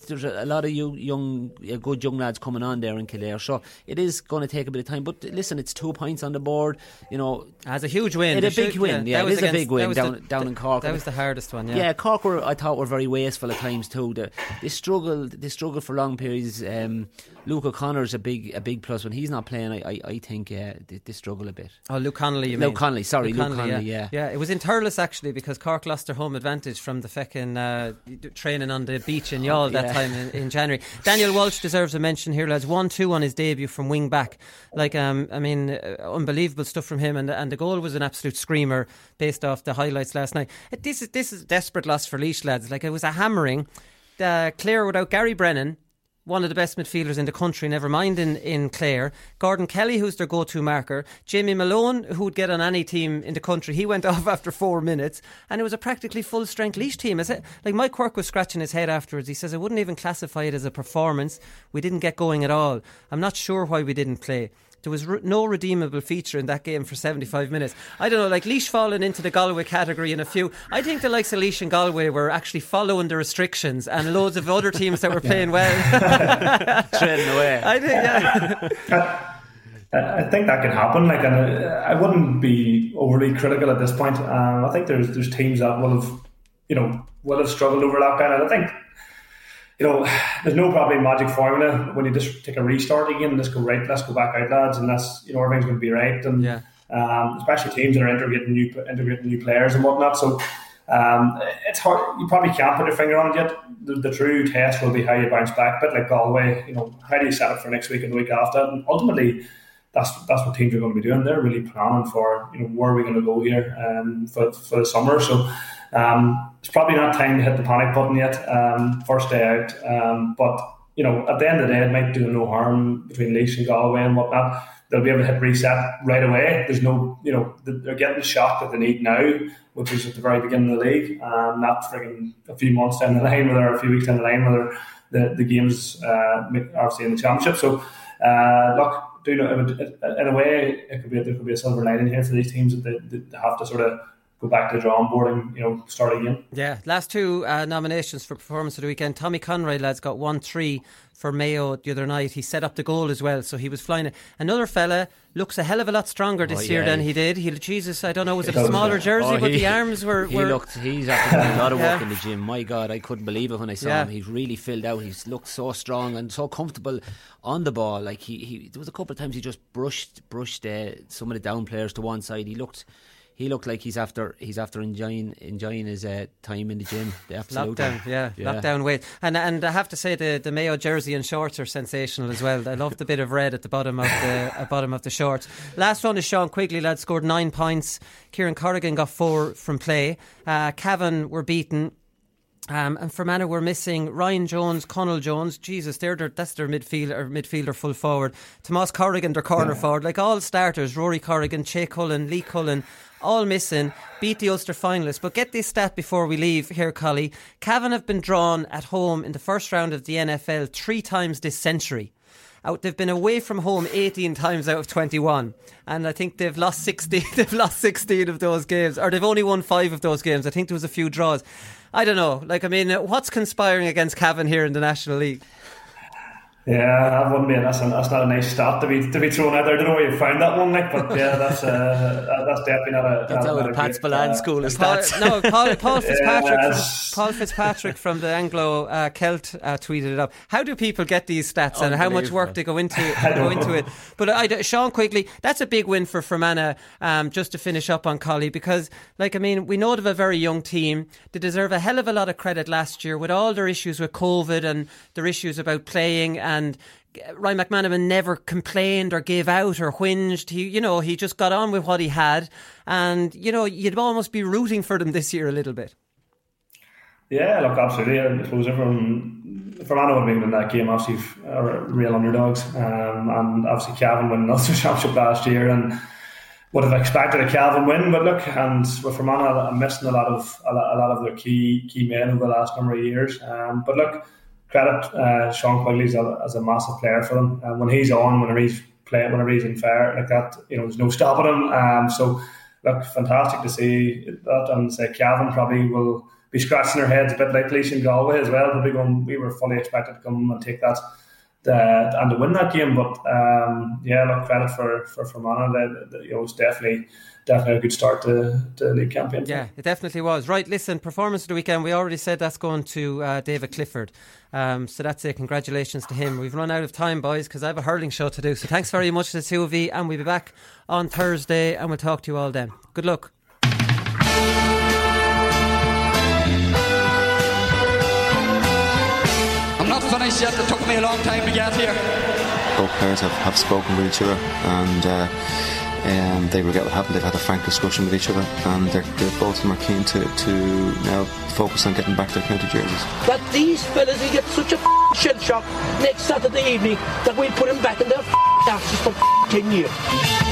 There's a, lot of you young, good young lads coming on there in Kildare, so it is going to take a bit of time. But listen, it's two points on the board. You know, as a huge win, It a big should- win. yeah, Yeah, it was a big win down the- down in Cork. That was the hardest one. Yeah, Yeah, Cork were I thought were very wasteful at times too. They, they struggled they struggled for long periods. Um, Luke O'Connor's a big a big plus when he's not playing. I I, I think uh, they, they struggle a bit. Oh, Luke Connolly, you Luke mean? Connolly, sorry, Luke Connolly, yeah. yeah. it was in Thurles actually because Cork lost their home advantage from the feckin' uh, training on the beach in Youghal that Yeah. Time in, in January. Daniel Walsh deserves a mention here, lads. One two on his debut from wing back. Like, um, I mean, uh, unbelievable stuff from him, and and the goal was an absolute screamer based off the highlights last night. This is this is a desperate loss for Laois lads. Like it was a hammering. Uh, Clare without Gary Brennan one of the best midfielders in the country, never mind in, in Clare. Gordon Kelly, who's their go to marker. Jamie Malone, who would get on any team in the country, he went <laughs> off after four minutes, and it was a practically full strength Laois team. Is it? Like Mike Quirke was scratching his head afterwards. He says, I wouldn't even classify it as a performance. We didn't get going at all. I'm not sure why we didn't play. There was re- no redeemable feature in that game for 75 minutes. I don't know, like Laois falling into the Galway category in a few. I think the likes of Laois and Galway were actually following the restrictions and loads of other teams that were playing well. <laughs> Treading away. I think, yeah. I think that can happen. Like, and I wouldn't be overly critical at this point. Um, I think there's there's teams that will have, you know, will have struggled over that kind. And I think you know, there's no probably magic formula when you just take a restart again. Let's go right. Let's go back out, lads, and that's you know everything's going to be right. And yeah. um, especially teams that are integrating new integrating new players and whatnot. So um, it's hard. You probably can't put your finger on it yet. The, the, true test will be how you bounce back. But like Galway, you know, how do you set up for next week and the week after? And ultimately, that's that's what teams are going to be doing. They're really planning for you know where are we going to go here um, for for the summer. So. Um, it's probably not time to hit the panic button yet. Um, first day out, um, but you know, at the end of the day, it might do no harm between Laois and Galway and whatnot. They'll be able to hit reset right away. There's no, you know, they're getting the shot that they need now, which is at the very beginning of the league, and not frigging a few months down the <laughs> line, whether a few weeks down the line, whether the the games uh, obviously in the championship. So, uh, look, do you know, in a way, it could be there could be a silver lining here for these teams that they, they have to sort of go back to the drawing board and you know start again. Yeah, last two uh, nominations for performance of the weekend. Tommy Conroy lads got one three for Mayo the other night. He set up the goal as well, so he was flying. It. Another fella looks a hell of a lot stronger this oh, yeah. year than he did. He Jesus, I don't know, was it a smaller jersey, oh, but the arms were. He were... looked. He's after doing a lot of work <laughs> yeah. in the gym. My God, I couldn't believe it when I saw yeah. him. He's really filled out. He's looked so strong and so comfortable on the ball. Like he, he there was a couple of times he just brushed brushed uh, some of the down players to one side. He looked he looked like he's after he's after enjoying enjoying his uh, time in the gym. The lockdown, yeah, yeah, lockdown weight. And and I have to say the the Mayo jersey and shorts are sensational as well. I love the bit of red at the bottom of the bottom of the shorts. Last one is Sean Quigley. Lad scored nine points. Kieran Corrigan got four from play. Uh, Cavan were beaten. Um, and Fermanagh were missing Ryan Jones, Conall Jones. Jesus, they're their, that's their midfielder, midfielder full forward. Tomas Corrigan, their corner yeah. forward. Like all starters, Rory Corrigan, Che Cullen, Lee Cullen, all missing, beat the Ulster finalists. But get this stat before we leave here, Collie. Cavan have been drawn at home in the first round of the NFL three times this century. Out, they've been away from home 18 times out of 21, and I think they've lost 16. <laughs> They've lost 16 of those games, or they've only won five of those games. I think there was a few draws. I don't know. Like, I mean, what's conspiring against Cavan here in the National League? Yeah, that wouldn't be that's, a, that's not a nice stat to be to be thrown out there. I don't know where you found that one, Nick, but yeah, that's uh, that's definitely not a. That's not, out of Pat Spillane uh, School of Stats. no, Paul, Paul <laughs> Fitzpatrick. Yeah, from, Paul Fitzpatrick from the Anglo uh, Celt uh, tweeted it up. How do people get these stats and how much work they go into <laughs> go into it? But I, Sean Quigley, that's a big win for Fermanagh. Um, just to finish up on Collie, because like I mean, we know they have a very young team. They deserve a hell of a lot of credit last year with all their issues with COVID and their issues about playing and Ryan McMenamin never complained or gave out or whinged. He, you know, he just got on with what he had, and you know, you'd almost be rooting for them this year a little bit. Yeah, look, absolutely. I suppose everyone, would have been in that game, obviously, are real underdogs, um, and obviously Calvin the Ulster <laughs> Championship last year, and would have expected a Cavan win, but look, and with Fermanagh, I'm missing a lot of a lot of their key key men over the last number of years. Um, but look credit uh, Sean Quigley as a, as a massive player for them. When he's on, whenever he's playing, whenever he's in fair like that, you know, there's no stopping him. Um, so, look, fantastic to see that. And say Cavan probably will be scratching their heads a bit like Laois and Galway as well. Probably going, we were fully expected to come and take that. Uh, and to win that game, but um, yeah, look, credit for for Fermanagh. That, you know, definitely definitely a good start to, to the league campaign. Yeah, it definitely was. Right, listen, performance of the weekend. We already said that's going to uh, David Clifford. Um, so that's it. Congratulations to him. We've run out of time, boys, because I have a hurling show to do. So thanks very much to the two of you, and we'll be back on Thursday, and we'll talk to you all then. Good luck. I'm not finished yet. It took me a long time to get here. Both players have, have spoken with each other, and. Uh, um, they regret what happened. They've had a frank discussion with each other, and they're, they're, both of them are keen to, to now focus on getting back their county jerseys. But these fellas will get such a shell shock next Saturday evening that we'll put them back in their asses for 10 years.